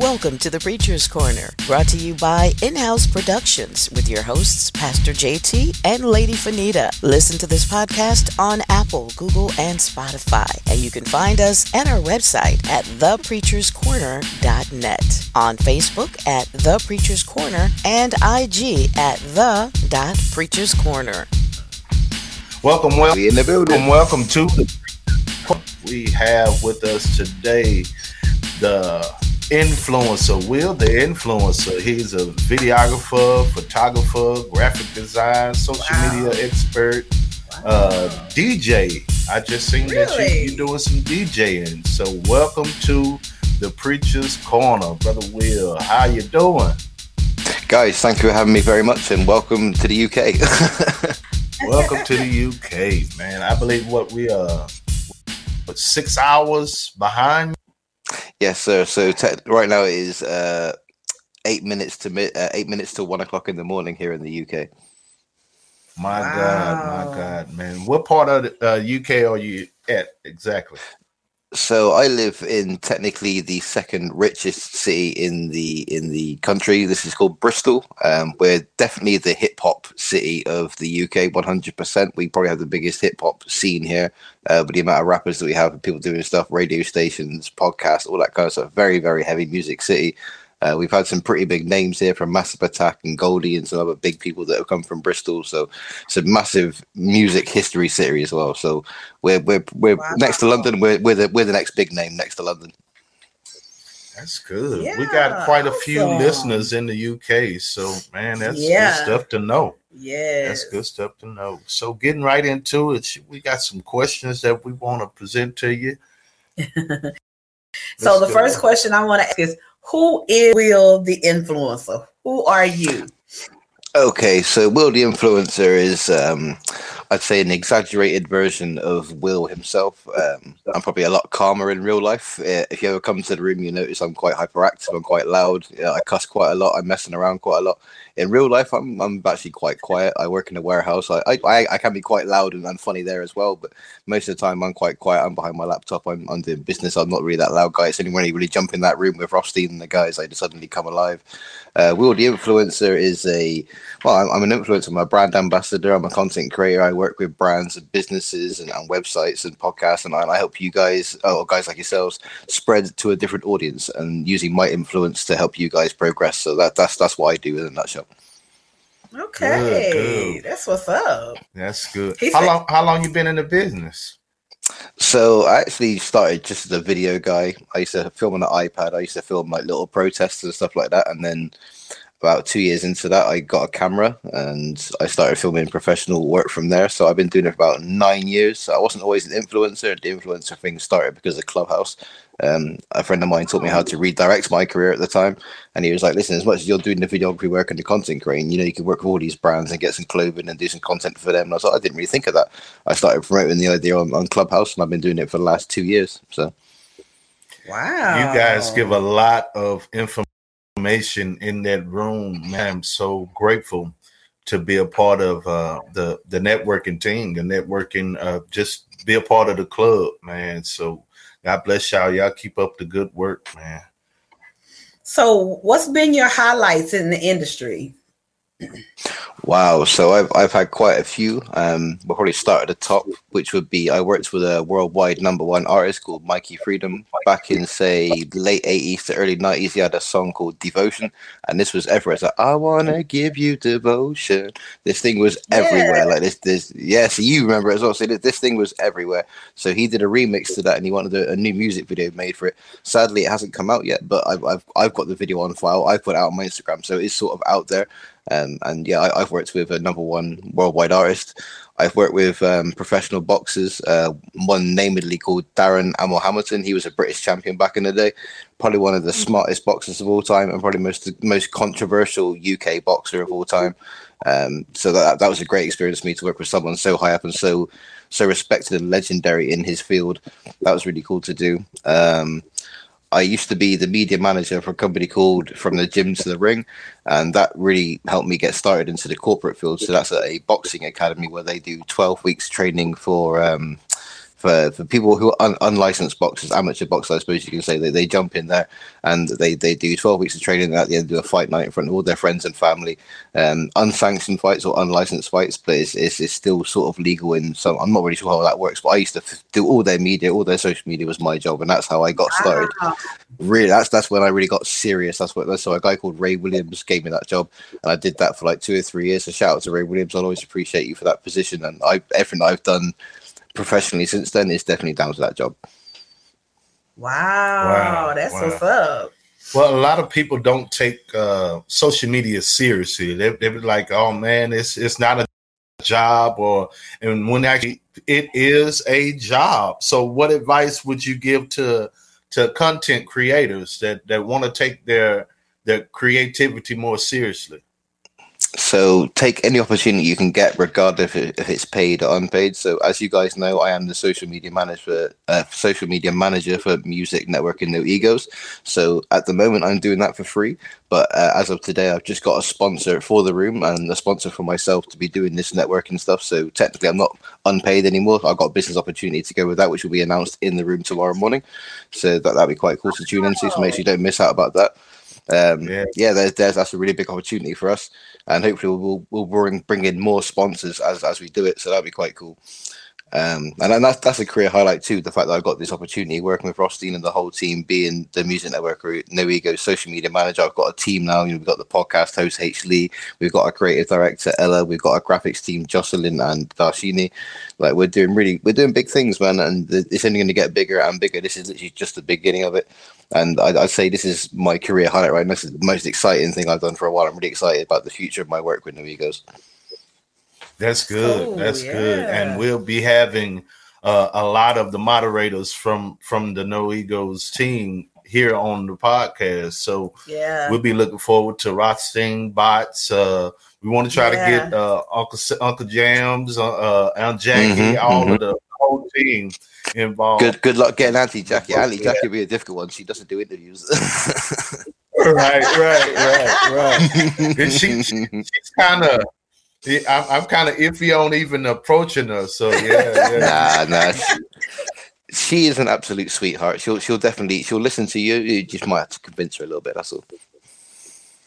Welcome to the Preacher's Corner, brought to you by In House Productions with your hosts, Pastor JT and Lady Fanita. Listen to this podcast on Apple, Google, and Spotify. And you can find us at our website at thepreacherscorner.net, on Facebook at The Preacher's Corner, and IG at The Preacher's Corner. Welcome, welcome, in the building. welcome to the. We have with us today the influencer, Will the influencer. He's a videographer, photographer, graphic design, social wow. media expert, wow. uh, DJ. I just seen really? that you, you're doing some DJing. So welcome to the Preacher's Corner, brother Will. How you doing? Guys, thank you for having me very much, and welcome to the UK. welcome to the UK, man. I believe what we are, uh, what six hours behind Yes, sir. So te- right now it is uh, eight minutes to mi- uh, eight minutes to one o'clock in the morning here in the UK. My wow. God, my God, man! What part of the uh, UK are you at exactly? So I live in technically the second richest city in the in the country. This is called Bristol. Um, we're definitely the hip hop city of the UK, one hundred percent. We probably have the biggest hip hop scene here, uh, but the amount of rappers that we have, people doing stuff, radio stations, podcasts, all that kind of stuff. Very very heavy music city. Uh, we've had some pretty big names here from Massive Attack and Goldie and some other big people that have come from Bristol. So it's a massive music history city as well. So we're we're we're wow. next to London. We're we're the we're the next big name next to London. That's good. Yeah, we got quite a few listeners in the UK. So man, that's yeah. good stuff to know. Yeah, that's good stuff to know. So getting right into it, we got some questions that we want to present to you. so the first question I want to ask is who is Will the influencer? Who are you? Okay, so Will the influencer is, um, I'd say, an exaggerated version of Will himself. Um, I'm probably a lot calmer in real life. Uh, if you ever come to the room, you notice I'm quite hyperactive. I'm quite loud. I cuss quite a lot. I'm messing around quite a lot in real life, I'm I'm actually quite quiet. I work in a warehouse. I I, I can be quite loud and, and funny there as well, but most of the time I'm quite quiet. I'm behind my laptop. I'm, I'm doing business. I'm not really that loud guy. It's only when you really jump in that room with Rothstein and the guys, I just suddenly come alive. Uh, Will the influencer is a well, I'm, I'm, an influencer. I'm a brand ambassador. I'm a content creator. I work with brands and businesses and, and websites and podcasts, and I, I help you guys, or guys like yourselves, spread to a different audience and using my influence to help you guys progress. So that that's that's what I do in a nutshell. Okay, good, good. that's what's up. That's good. He's how long? How long you been in the business? So I actually started just as a video guy. I used to film on the iPad. I used to film like little protests and stuff like that. And then about two years into that, I got a camera and I started filming professional work from there. So I've been doing it for about nine years. I wasn't always an influencer. The influencer thing started because of Clubhouse. Um, a friend of mine taught me how to redirect my career at the time, and he was like, "Listen, as much as you're doing the videography work and the content creating, you know, you can work with all these brands and get some clothing and do some content for them." And I was like, I didn't really think of that. I started promoting the idea on, on Clubhouse, and I've been doing it for the last two years. So, wow, you guys give a lot of information in that room, man. I'm so grateful to be a part of uh, the the networking team, the networking, uh, just be a part of the club, man. So God bless y'all. Y'all keep up the good work, man. So, what's been your highlights in the industry? Wow, so I've I've had quite a few. Um, we'll probably start at the top, which would be I worked with a worldwide number one artist called Mikee Freedom back in say late eighties to early nineties. He had a song called Devotion, and this was everywhere. It's like I wanna give you devotion. This thing was everywhere. Yeah. Like this, this. Yeah, so you remember it as well. So this, this thing was everywhere. So he did a remix to that, and he wanted a, a, new music video made for it. Sadly, it hasn't come out yet, but I've I've I've got the video on file. I put it out on my Instagram, so it's sort of out there. Um, and yeah, I, have worked with a number one worldwide artist. I've worked with um, professional boxers, uh, one namely called Darren Amel Hamilton. He was a British champion back in the day, probably one of the smartest boxers of all time, and probably most most controversial UK boxer of all time. Um, so that that was a great experience for me to work with someone so high up and so so respected and legendary in his field. That was really cool to do. Um, I used to be the media manager for a company called From the Gym to the Ring, and that really helped me get started into the corporate field. So that's a boxing academy where they do 12 weeks training for um, for, for people who are un- unlicensed boxers, amateur boxers, I suppose you can say, they, they jump in there and they, they do 12 weeks of training and at the end do a fight night in front of all their friends and family. Um, unsanctioned fights or unlicensed fights, but it's, it's, it's still sort of legal in some. I'm not really sure how that works, but I used to f- do all their media, all their social media was my job, and that's how I got started. Wow. Really, that's that's when I really got serious. That's what. So a guy called Ray Williams gave me that job, and I did that for like two or three years. So shout out to Ray Williams. I'll always appreciate you for that position, and I everything I've done professionally since then is definitely down to that job. Wow, wow. that's wow. what's up. Well, a lot of people don't take uh, social media seriously. They they be like, "Oh man, it's it's not a job," or and when actually it is a job. So, what advice would you give to to content creators that that want to take their their creativity more seriously? So take any opportunity you can get, regardless if it's paid or unpaid. So as you guys know, I am the social media manager, uh, social media manager for Music Network and No Egos. So at the moment, I'm doing that for free. But uh, as of today, I've just got a sponsor for the room and a sponsor for myself to be doing this networking stuff. So technically, I'm not unpaid anymore. I've got a business opportunity to go with that, which will be announced in the room tomorrow morning. So that that'd be quite cool to tune into. So make sure you don't miss out about that. Um, yeah, yeah there's, there's that's a really big opportunity for us and hopefully we'll we'll bring bring in more sponsors as as we do it. So that'd be quite cool. Um, and, and that's that's a career highlight too. The fact that I've got this opportunity working with Rothstein and the whole team, being the music network, no ego social media manager. I've got a team now. You know, we've got the podcast host H Lee, we've got a creative director Ella, we've got a graphics team Jocelyn and Darshini. Like we're doing really, we're doing big things, man, and it's only going to get bigger and bigger. This is literally just the beginning of it. And I'd, I'd, say this is my career highlight right now. This is the most exciting thing I've done for a while. I'm really excited about the future of my work with No Egos. That's good. Oh, That's yeah. good. And we'll be having uh, a lot of the moderators from from the No Egos team here on the podcast. So yeah, we'll be looking forward to Rothstein bots. Uh, we want to try yeah. to get uh, Uncle Uncle Jams, uh, uh Aunt Jackie, mm-hmm, all mm-hmm. of the whole team involved. Good good luck getting Auntie Jackie. Auntie Jackie will be a difficult one. She doesn't do interviews. right, right, right, right. she, she, she's kind of. I'm, I'm kind of iffy on even approaching her. So yeah, yeah. nah, nah. She, she is an absolute sweetheart. She'll she'll definitely she'll listen to you. You just might have to convince her a little bit. That's all.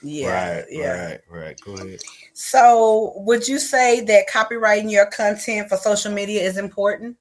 Yeah, right, yeah. right, right. Go ahead. So, would you say that copywriting your content for social media is important?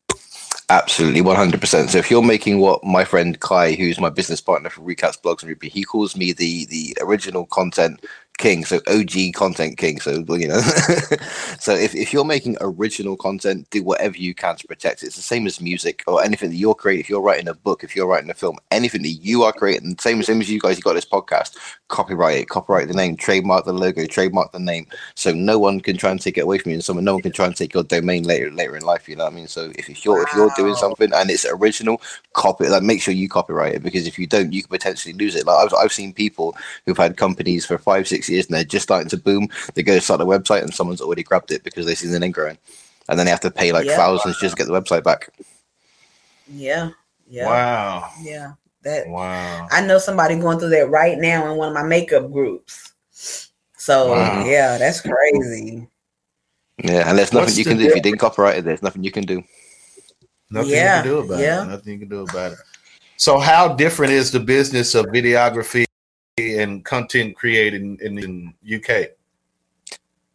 Absolutely, 100%. So if you're making what my friend Kai, who's my business partner for Recaps Blogs and Ruby, he calls me the the original content king, so OG content king. So you know, so if, if you're making original content, do whatever you can to protect it. It's the same as music or anything that you're creating. If you're writing a book, if you're writing a film, anything that you are creating, same same as you guys. You got this podcast, copyright it, copyright the name, trademark the logo, trademark the name, so no one can try and take it away from you, and someone no one can try and take your domain later later in life. You know what I mean? So if, if you're wow. if you're doing something and it's original, copy like make sure you copyright it because if you don't, you can potentially lose it. Like I've I've seen people who've had companies for five six years and they're just starting to boom. They go to start the website and someone's already grabbed it because they see the name growing, and then they have to pay like yeah. thousands just to get the website back. Yeah. Yeah. Wow. Yeah. That. Wow. I know somebody going through that right now in one of my makeup groups. So wow. yeah, that's crazy. Yeah, and there's nothing What's you can do if you didn't copyright it. There's nothing you can do. Nothing yeah. you can do about yeah. it. Nothing you can do about it. So, how different is the business of videography and content creating in, the UK?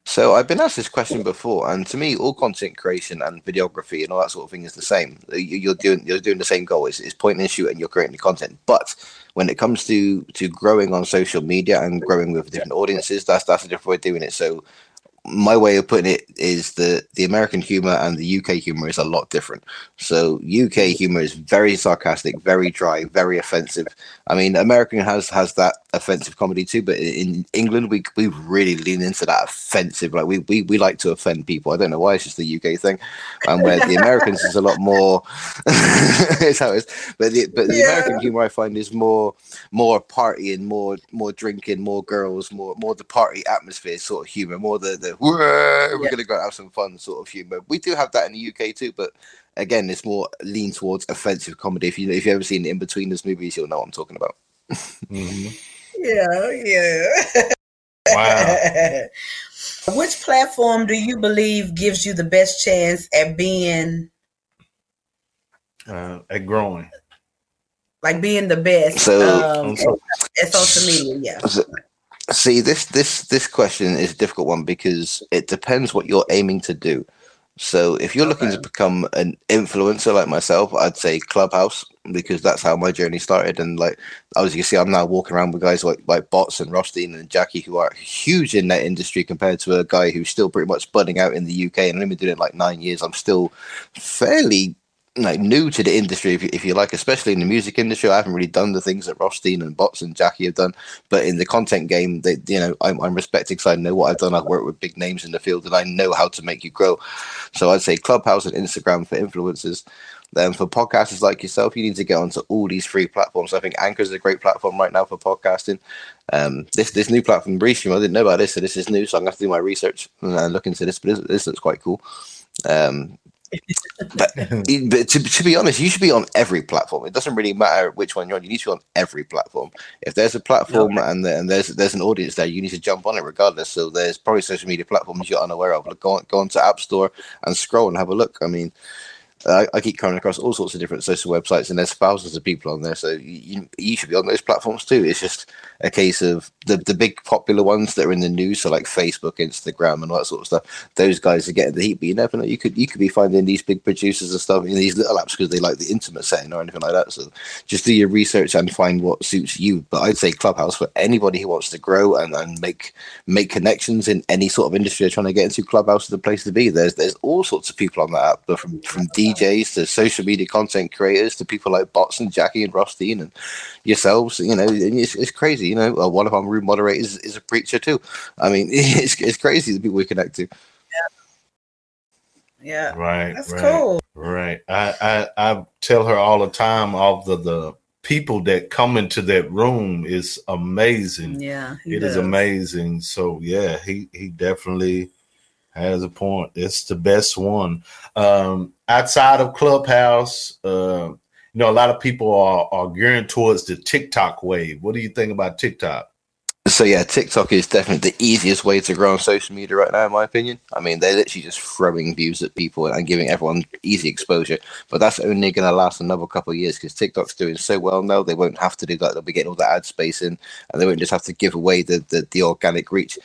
So I've been asked this question before, and to me, all content creation and videography and all that sort of thing is the same. Uh, you're doing you're doing the same goal. It's, it's point and shoot, and you're creating the content. But when it comes to to growing on social media and growing with different audiences, that's that's a different way of doing it. So my way of putting it is that the American humor and the UK humor is a lot different. So UK humor is very sarcastic, very dry, very offensive. I mean, American has has that offensive comedy too, but in England we we really lean into that offensive. Like we we, we like to offend people. I don't know why it's just the UK thing, and where the Americans is a lot more. it's how it is. But the but the yeah. American humor I find is more more partying, more more drinking, more girls, more more the party atmosphere sort of humor, more the the we're yeah. gonna go have some fun sort of humor. We do have that in the UK too, but again, it's more lean towards offensive comedy. If you if you ever seen Inbetweeners movies, you'll know what I'm talking about. mm-hmm. Yeah, yeah. Wow. Which platform do you believe gives you the best chance at being uh, at growing? Like being the best so, um, so, at, at social media, yeah. So, see, this this this question is a difficult one because it depends what you're aiming to do. So if you're looking to become an influencer like myself, I'd say Clubhouse because that's how my journey started. And like as you see, I'm now walking around with guys like like Bots and Rothstein and Jackie who are huge in that industry compared to a guy who's still pretty much budding out in the UK and I've been doing it like nine years. I'm still fairly like new to the industry, if you, if you like, especially in the music industry. I haven't really done the things that Rothstein and Bots and Jackie have done, but in the content game, they, you know, I'm, I'm respected because I know what I've done. I've worked with big names in the field, and I know how to make you grow. So I'd say Clubhouse and Instagram for influencers. Then for podcasters like yourself, you need to get onto all these free platforms. I think Anchor is a great platform right now for podcasting. Um, this this new platform, Breestream, I didn't know about this, so this is new. So I'm going to do my research and look into this. But this, this looks quite cool. Um, but, but to, to be honest, you should be on every platform. It doesn't really matter which one you're on. You need to be on every platform. If there's a platform and, and there's there's an audience there, you need to jump on it regardless. So there's probably social media platforms you're unaware of. Look, go on, go on to App Store and scroll and have a look. I mean, I, I, keep coming across all sorts of different social websites, and there's thousands of people on there. So you, you should be on those platforms too. It's just a case of the the big popular ones that are in the news, so like Facebook, Instagram, and all that sort of stuff. Those guys are getting the heat, but you never know. You could you could be finding these big producers and stuff in these little apps because they like the intimate setting or anything like that. So just do your research and find what suits you. But I'd say Clubhouse for anybody who wants to grow and, and make make connections in any sort of industry they're trying to get into. Clubhouse is the place to be. There's there's all sorts of people on that app, but from from DJs to social media content creators to people like Bots and Jackie and Rothstein and yourselves. You know, it's, it's crazy. You know, uh, one of our room moderators is a preacher too. I mean, it's it's crazy the people we connect to. Yeah. Yeah. Right. That's right, cool. Right. I, I I tell her all the time all the the people that come into that room is amazing. Yeah. It does. is amazing. So yeah, he he definitely has a point. It's the best one. Um, outside of Clubhouse, uh, you know, a lot of people are, are gearing towards the TikTok wave. What do you think about TikTok? So yeah, TikTok is definitely the easiest way to grow on social media right now, in my opinion. I mean, they're literally just throwing views at people and giving everyone easy exposure. But that's only going to last another couple of years because TikTok's doing so well now. They won't have to do that. They'll be getting all the ad space in, and they won't just have to give away the the, the organic reach.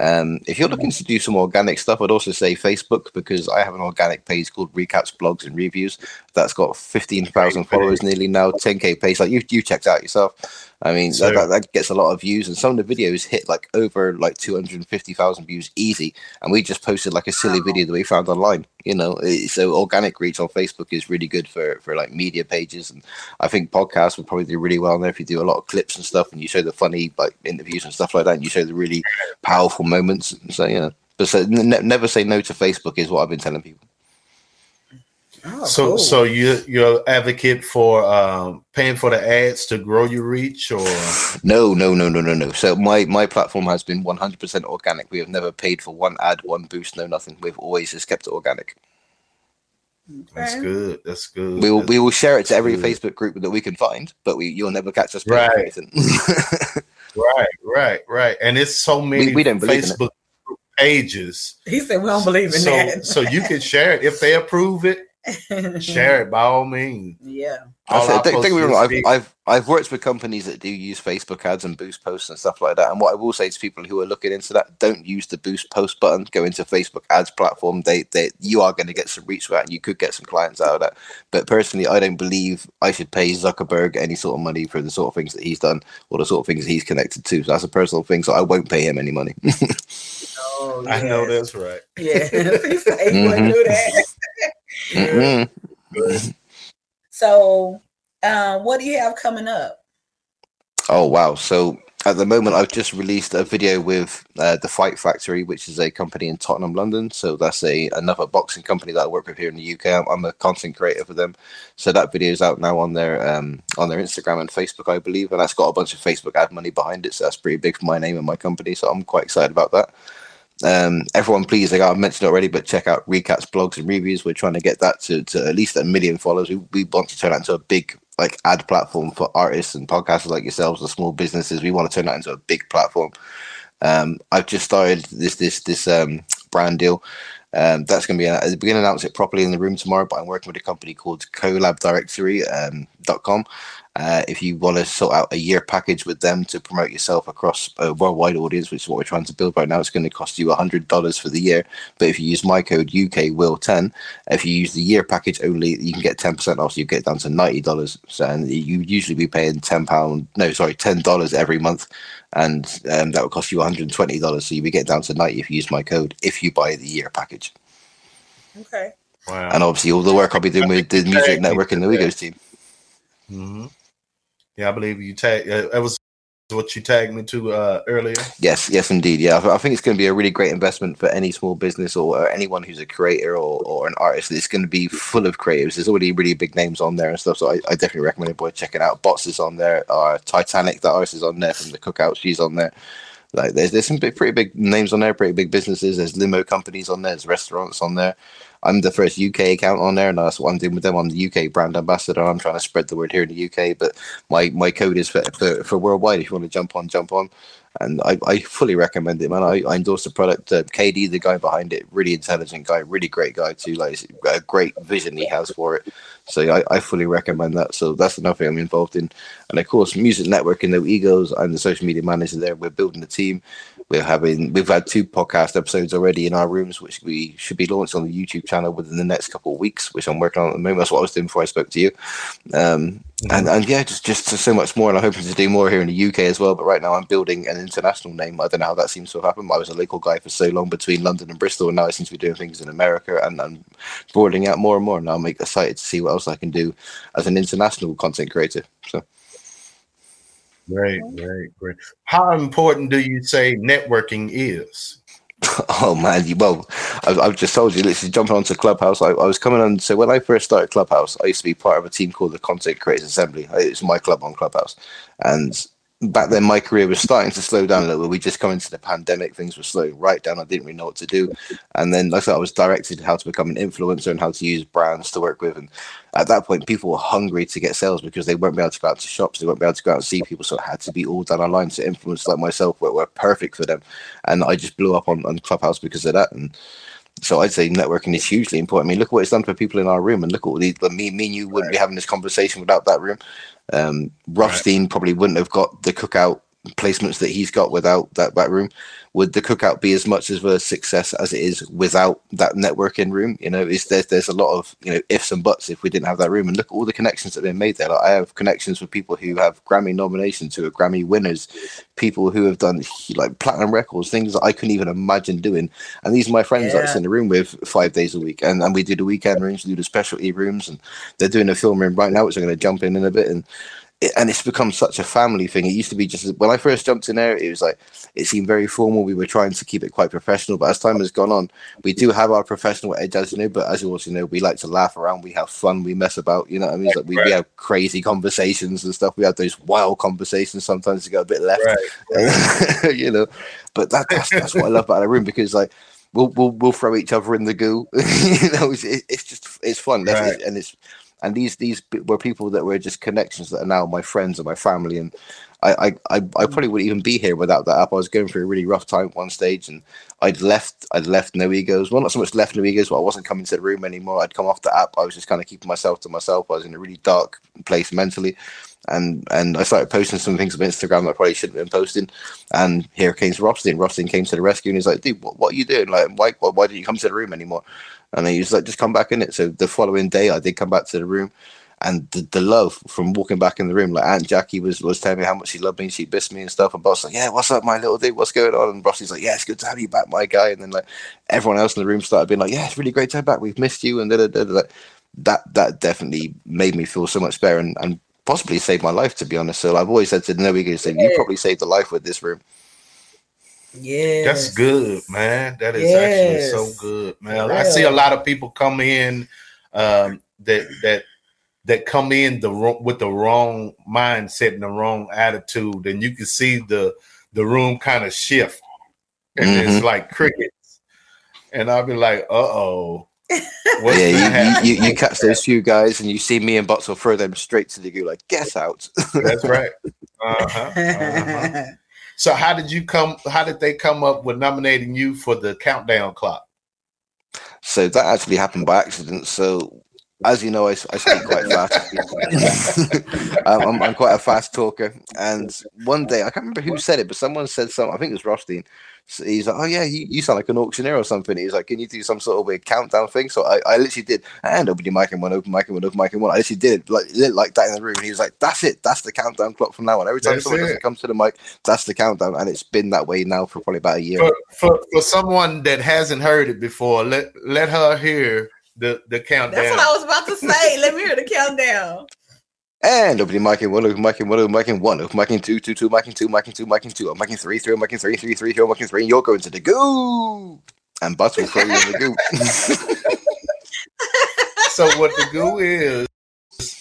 Um, if you're looking to do some organic stuff, I'd also say Facebook because I have an organic page called Recaps, Blogs, and Reviews that's got 15,000 followers nearly now, 10k page. Like you, you checked out yourself. I mean, so, that, that, gets a lot of views, and some of the videos hit like over like 250,000 views easy. And we just posted like a silly video that we found online. You know, eh, so organic reach on Facebook is really good for for like media pages, and I think podcasts would probably do really well there if you do a lot of clips and stuff, and you show the funny like interviews and stuff like that, and you show the really powerful moments. So yeah, but so n- never say no to Facebook is what I've been telling people. Oh, so, cool. so you you're advocate for um, paying for the ads to grow your reach, or no, no, no, no, no, no. So my my platform has been 100% organic. We have never paid for one ad, one boost, no nothing. We've always just kept it organic. That's good. That's good. We will we will share it to every good. Facebook group that we can find, but we you'll never catch us right. right, right, right. And it's so many we, we don't Facebook pages. He said we don't believe in so, that. so you can share it if they approve it Share it by all means. Yeah. All I don't, don't wrong, I've, I've I've worked with companies that do use Facebook ads and boost posts and stuff like that. And what I will say to people who are looking into that, don't use the boost post button. Go into Facebook ads platform. They they you are going to get some reach with that, and you could get some clients out of that. But personally, I don't believe I should pay Zuckerberg any sort of money for the sort of things that he's done or the sort of things he's connected to. So that's a personal thing. So I won't pay him any money. oh, yes. I know that's right. Yeah, mm-hmm. Mm-hmm. So, uh, what do you have coming up? Oh wow! So at the moment, I've just released a video with uh, the Fight Factory, which is a company in Tottenham, London. So that's a another boxing company that I work with here in the UK. I'm, I'm a content creator for them. So that video is out now on their um, on their Instagram and Facebook, I believe, and that's got a bunch of Facebook ad money behind it. So that's pretty big for my name and my company. So I'm quite excited about that. Um, everyone, please, like I've mentioned already, but check out recaps, blogs, and reviews. We're trying to get that to, to at least a million followers. We, we want to turn that into a big like ad platform for artists and podcasters like yourselves, the small businesses. We want to turn that into a big platform. Um, I've just started this this this um, brand deal Um, that's going to be, a, we're going to announce it properly in the room tomorrow, but I'm working with a company called collabdirectory.com. Um, uh, if you want to sort out a year package with them to promote yourself across a worldwide audience, which is what we're trying to build right now, it's going to cost you $100 for the year. But if you use my code UK Will 10, if you use the year package only, you can get 10% off. So you get down to $90. So, and you usually be paying £10, no, sorry, $10 every month. And um, that would cost you $120. So you be getting down to 90 if you use my code if you buy the year package. Okay. Wow. And obviously, all the work I'll be doing with the music network and the No Egos team. Mm-hmm. Yeah, I believe you tag. Uh, that was what you tagged me to uh, earlier. Yes, yes, indeed. Yeah, I think it's going to be a really great investment for any small business or, anyone who's a creator or, or an artist. It's going to be full of creatives. There's already really big names on there and stuff. So I, I definitely recommend it. Boy, checking out. Bots is on there. Uh, Titanic, the artist is on there from the Cookout. She's on there. Like there's there's some big, pretty big names on there, pretty big businesses. There's limo companies on there. There's restaurants on there. I'm the first UK account on there, and that's what I'm doing with them. I'm the UK brand ambassador. I'm trying to spread the word here in the UK, but my my code is for, for, for worldwide. If you want to jump on, jump on and I, I fully recommend it, man. I, I endorse the product. Uh, KD, the guy behind it, really intelligent guy, really great guy too. Like a great vision he has for it. So I, I fully recommend that. So that's another thing I'm involved in. And of course, Music Network and No Egos. I'm the social media manager there. We're building the team. We're having we've had two podcast episodes already in our rooms, which we should be launched on the YouTube channel within the next couple of weeks, which I'm working on at the moment. That's what I was doing before I spoke to you. Um. And and yeah, just just so much more. And I'm hoping to do more here in the UK as well. But right now, I'm building an international name. I don't know how that seems to have happened. I was a local guy for so long between London and Bristol, and now I seem to be doing things in America, and I'm broadening out more and more. And I'm excited to see what else I can do as an international content creator. So. Great, great, great. How important do you say networking is? Oh man, you, well, I've, I've, just told you. Literally jumping onto Clubhouse. I, I, was coming on. So when I first started Clubhouse, I used to be part of a team called the Content Creators Assembly. It's my club on Clubhouse, and back then my career was starting to slow down a little. We just come into the pandemic, things were slowing right down. I didn't really know what to do. And then like I said, I was directed how to become an influencer and how to use brands to work with. And at that point, people were hungry to get sales because they weren't be able to go out to shops, they weren't be able to go out and see people. So it had to be all done online. So influencers like myself were, were perfect for them. And I just blew up on, on Clubhouse because of that. And so I'd say networking is hugely important. I mean, look what it's done for people in our room, and look at what the, me, me and you wouldn't be having this conversation without that room. Um, Rothstein right. probably wouldn't have got the cookout placements that he's got without that back room. Would the cookout be as much of a success as it is without that networking room? You know, is there, there's a lot of you know ifs and buts if we didn't have that room. And look at all the connections that have been made there. Like I have connections with people who have Grammy nominations, who are Grammy winners, people who have done like platinum records, things that I couldn't even imagine doing. And these are my friends yeah. I sit in the room with five days a week. And and we do the weekend rooms, we do the specialty rooms, and they're doing a film room right now, which I'm going to jump in in a bit and it, and it's become such a family thing. It used to be just when I first jumped in there, it was like it seemed very formal. We were trying to keep it quite professional, but as time has gone on, we do have our professional edge, as you know. But as you also know, we like to laugh around, we have fun, we mess about. You know what I mean? like we, right. we have crazy conversations and stuff. We have those wild conversations sometimes to go a bit left, right. you know. But that, that's that's what I love about the room because like we'll we'll we'll throw each other in the goo. you know, it's, it's just it's fun, right. and it's and these these were people that were just connections that are now my friends and my family and I, I, I, probably wouldn't even be here without that app. I was going through a really rough time at one stage, and I'd left. I'd left no egos. Well, not so much left no egos, but I wasn't coming to the room anymore. I'd come off the app. I was just kind of keeping myself to myself. I was in a really dark place mentally, and and I started posting some things on Instagram that I probably shouldn't have been posting. And here came Rothstein. Rothstein came to the rescue, and he's like, "Dude, what, what are you doing? Like, why why didn't you come to the room anymore?" And he was like, just come back in it. So the following day, I did come back to the room. And the, the love from walking back in the room, like Aunt Jackie was was telling me how much she loved me, she missed me and stuff. And Bots like, yeah, what's up, my little dude? What's going on? And Rossy's like, yeah, it's good to have you back, my guy. And then like everyone else in the room started being like, yeah, it's really great to have back. We've missed you. And da, da, da, da. that that definitely made me feel so much better and, and possibly saved my life, to be honest. So I've always said to the No Ego, you probably saved the life with this room. Yeah, that's good, man. That is yes. actually so good, man. I see a lot of people come in um, that that that come in the room with the wrong mindset and the wrong attitude, and you can see the the room kind of shift, and mm-hmm. it's like crickets. And I'll be like, uh oh. yeah, you, you, you, catch those few guys and you see me and Bots will throw them straight to the goo, like, guess out. That's right. Uh-huh, uh-huh. So how did you come? How did they come up with nominating you for the countdown clock? So that actually happened by accident. So as you know, I, I speak quite fast. um, I'm, I'm, quite a fast talker. And one day, I can't remember who said it, but someone said something. I think it was Rothstein. So he's like, "Oh yeah, you, you sound like an auctioneer or something." He's like, "Can you do some sort of weird countdown thing?" So I, I literally did, and open your mic and one, open mic and one, open mic and one. I literally did like like that in the room. And he was like, "That's it. That's the countdown clock from now on. Every time that's someone comes to the mic, that's the countdown." And it's been that way now for probably about a year. For, for, for someone that hasn't heard it before, let let her hear the the countdown. That's what I was about to say. let me hear the countdown. And opening mic in one, open mic in one, open mic in one, open mic in two, two, two, mic in two, mic in two, mic in two, I'm mic in three, three, I'm mic in three, three, three, three, mic in three, and you're going to the goo. And Bots will throw you in the goo. so what the goo is,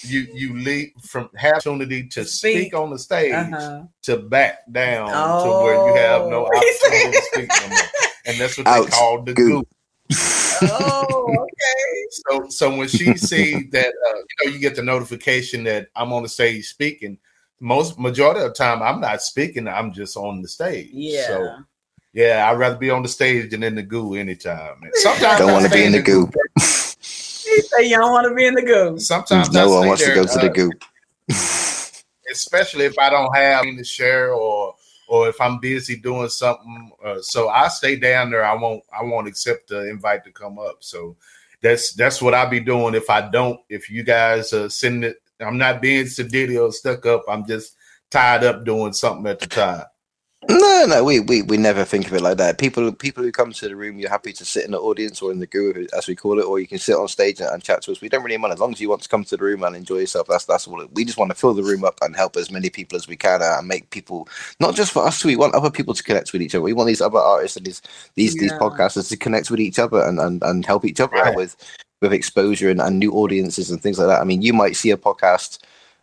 you you leave from have opportunity to speak, speak on the stage uh-huh. to back down oh. to where you have no opportunity to speak no more. And that's what Ouch. they call the goo. goo oh, okay. So, so when she sees that, uh, you know, you get the notification that I'm on the stage speaking. Most majority of the time, I'm not speaking. I'm just on the stage. Yeah. So, yeah, I'd rather be on the stage than in the goo anytime. Sometimes don't want to be in the goo. goo. you say you don't want to be in the goo. Sometimes no one wants there, to go to the uh, goo. especially if I don't have anything to share or or if I'm busy doing something. Uh, so I stay down there. I won't I won't accept the invite to come up. So that's that's what I'll be doing if I don't. If you guys uh, send it, I'm not being sedity or stuck up. I'm just tied up doing something at the time. No, no, we, we, we never think of it like that. People people who come to the room, you're happy to sit in the audience or in the goo, as we call it, or you can sit on stage and, and, chat to us. We don't really mind as long as you want to come to the room and enjoy yourself. That's that's all. It, we just want to fill the room up and help as many people as we can uh, and make people not just for us. We want other people to connect with each other. We want these other artists and these these yeah. these podcasters to connect with each other and and, and help each other right. out with with exposure and, and new audiences and things like that. I mean, you might see a podcast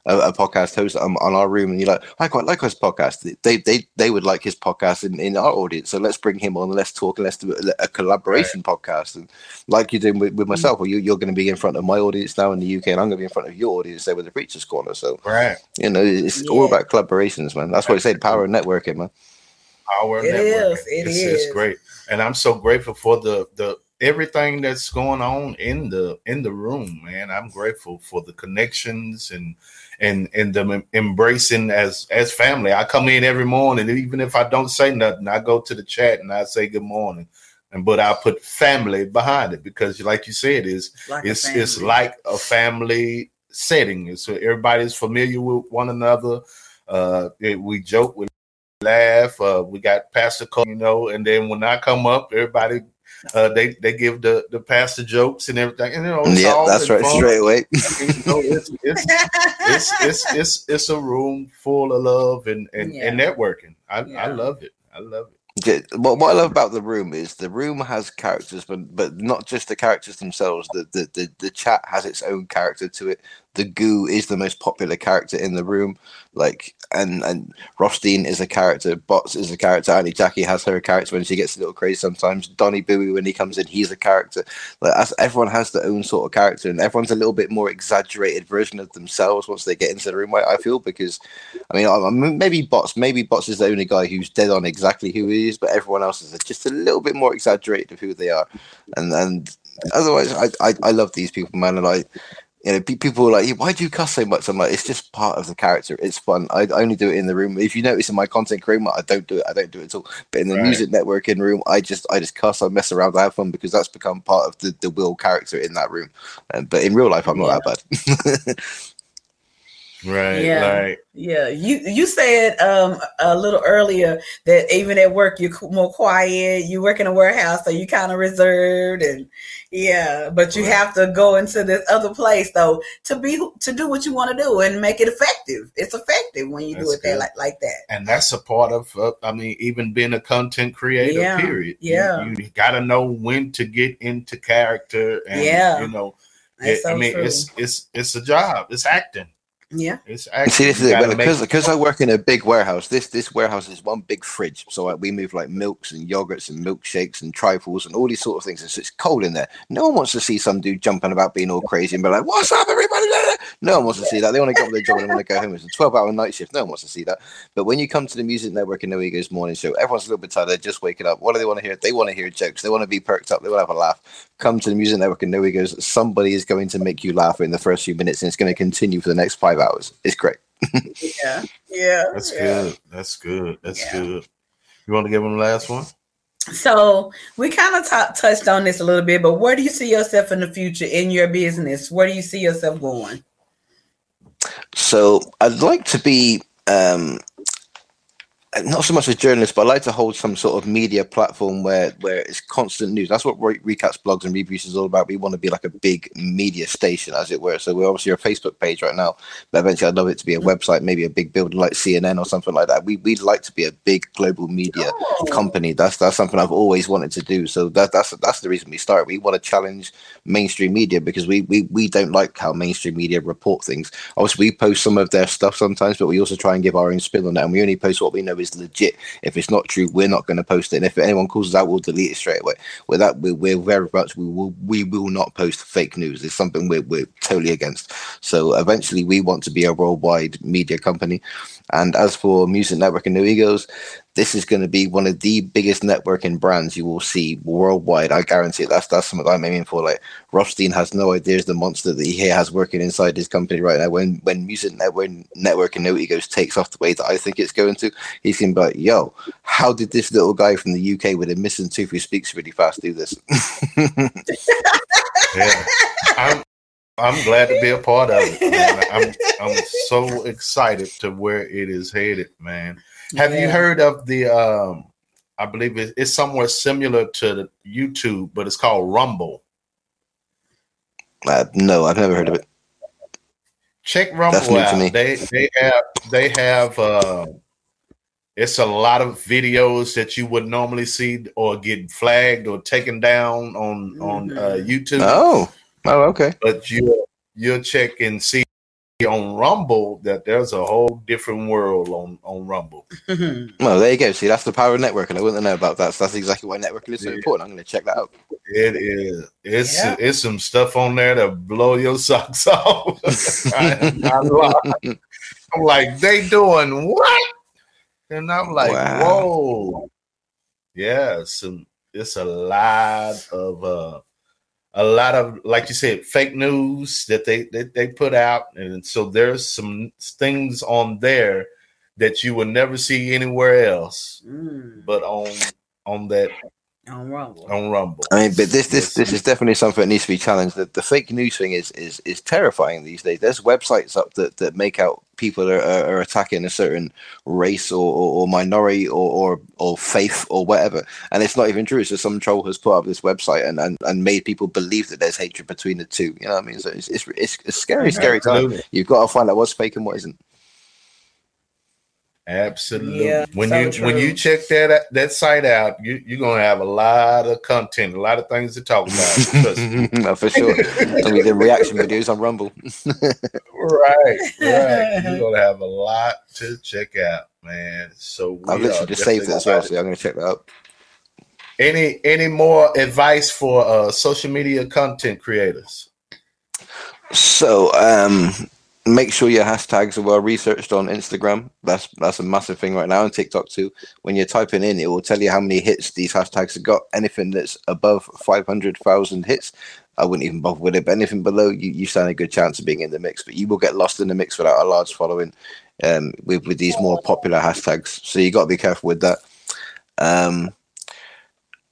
a, a podcast host on, on, our room, and you're like, I quite like his podcast. They they they would like his podcast in, in our audience, so let's bring him on and let's talk and let's do a, a collaboration right. podcast. And like you're doing with, with hmm. myself, or you, you're going to be in front of my audience now in the UK, and I'm going to be in front of your audience there with the Preachers Corner. So right, you know, it's yeah. all about collaborations, man. That's what I say, the power of networking, man. Power it networking. Is, it it's, is. it's great, and I'm so grateful for the the everything that's going on in the in the room man i'm grateful for the connections and and and them embracing as as family. I come in every morning even if i don't say nothing i go to the chat and i say good morning. And but i put family behind it because like you said is like it's it's like a family setting. So everybody's familiar with one another. Uh it, we joke we laugh uh we got pastor Cole, you know and then when i come up everybody uh, they they give the the pastor jokes and everything. And, you know, yeah, that's right. Fun. Straight away. you know, it's, it's, it's, it's, it's, it's, a room full of love and and, yeah. and networking. I, yeah. I love it. I love it. What, what I love about the room is the room has characters, but but not just the characters themselves. The, the the the chat has its own character to it the goo is the most popular character in the room. Like and and Rothstein is a character, Bots is a character, Auntie Jackie has her character when she gets a little crazy sometimes. Donny Bowie when he comes in, he's a character. Like everyone has their own sort of character and everyone's a little bit more exaggerated version of themselves once they get into the room, I, feel because I mean I, maybe Bots, maybe Bots is the only guy who's dead on exactly who he is, but everyone else is just a little bit more exaggerated of who they are. And and otherwise I, I, I love these people, man, and I you know, people are like, why do you cuss so much? I'm like, it's just part of the character. It's fun. I only do it in the room. If you notice in my content room, I don't do it. I don't do it at all. But in the right. music networking room, I just, I just cuss. I mess around. I have fun because that's become part of the, the Will character in that room. But in real life, I'm not that bad. Right. Yeah. Yeah. You you said um a little earlier that even at work you're more quiet. You work in a warehouse, so you kind of reserved and yeah. But you right. have to go into this other place though to be to do what you want to do and make it effective. It's effective when you that's do it there like like that. And that's a part of uh, I mean even being a content creator. Yeah. Period. Yeah. You, you got to know when to get into character. And, yeah. You know. It, so I mean, true. it's it's it's a job. It's acting. Yeah, it's actually see this is it because because I work in a big warehouse. This this warehouse is one big fridge, so like, we move like milks and yogurts and milkshakes and trifles and all these sort of things. And so it's cold in there. No one wants to see some dude jumping about being all crazy and be like, "What's up, everybody?" No one wants to see that. They want to get on their job and they want to go home. It's a 12 hour night shift. No one wants to see that. But when you come to the Music Network and No Egos morning show, everyone's a little bit tired. They're just waking up. What do they want to hear? They want to hear jokes. They want to be perked up. They want to have a laugh. Come to the Music Network and No Egos. Somebody is going to make you laugh in the first few minutes and it's going to continue for the next five hours. It's great. yeah. Yeah. That's yeah. good. That's good. That's Yeah. good. You want to give them the last one? So we kind of t- touched on this a little bit, but where do you see yourself in the future in your business? Where do you see yourself going? So I'd like to be um, not so much as journalist, but I like to hold some sort of media platform where where it's constant news. That's what Re- recaps, blogs, and reviews is all about. We want to be like a big media station, as it were. So we're obviously a Facebook page right now, but eventually I'd love it to be a website, maybe a big building like CNN or something like that. We we'd like to be a big global media Oh. company. That's that's something I've always wanted to do. So that that's that's the reason we started. We want to challenge mainstream media because we we we don't like how mainstream media report things. Obviously, we post some of their stuff sometimes, but we also try and give our own spin on that, And we only post what we know is legit. If it's not true, we're not going to post it. And if anyone calls us out, we'll delete it straight away. With that, we're, we're very much we will we will not post fake news. It's something we're we're totally against. So eventually, we want to be a worldwide media company. And as for Music Network and No Egos, this is going to be one of the biggest networking brands you will see worldwide. I guarantee it. That's that's something I'm aiming for. Like Rothstein has no idea the monster that he has working inside his company right now. When when Music Network Network and No Egos takes off the way that I think it's going to, he's going to be like, "Yo, how did this little guy from the UK with a missing tooth who speaks really fast do this?" Yeah. I'm I'm glad to be a part of it. Man. I'm I'm so excited to where it is headed, man. Have you heard of the um I believe it, it's somewhere similar to the YouTube, but it's called Rumble. uh, no, I've never heard of it. Check Rumble That's new to out. me. They they have they have uh it's a lot of videos that you would normally see or get flagged or taken down on on uh, Mhm. YouTube. Oh, oh, okay. but you you'll check and see on Rumble that there's a whole different world on on Rumble. Well, there you go. See, that's the power of networking. I wouldn't know about that. So that's exactly why networking is so Yeah. important. I'm going to check that out. It is it's Yeah. it's some stuff on there that blow your socks off. I, am. I'm like they doing what? And I'm like, Wow. whoa, yeah, some it's a lot of uh a lot of like you said fake news that they that they put out. And so there's some things on there that you will never see anywhere else Mm, but on on that on Rumble. on rumble I mean, but this this this is definitely something that needs to be challenged. The, the fake news thing is is is terrifying these days. There's websites up that, that make out people are, are, are attacking a certain race or, or, or minority or, or or faith or whatever, and it's not even true. So some troll has put up this website and, and, and made people believe that there's hatred between the two. You know what I mean? So it's it's, it's a scary, scary time. You've got to find out what's fake and what isn't. Absolutely. Yeah, when so you when you check that that site out, you you're gonna have a lot of content, a lot of things to talk about. Trust. No, for sure. I mean, the reaction videos on Rumble. right, right. You're gonna have a lot to check out, man. So I've literally just saved it as well, so I'm going to check that out. Any any more advice for uh, social media content creators? So, um, make sure your hashtags are well researched on Instagram. That's that's a massive thing right now, and TikTok too. When you're typing in, it will tell you how many hits these hashtags have got. Anything that's above five hundred thousand hits, I wouldn't even bother with it. But anything below, you, you stand a good chance of being in the mix. But you will get lost in the mix without a large following um, with with these more popular hashtags. So you got to be careful with that. Um,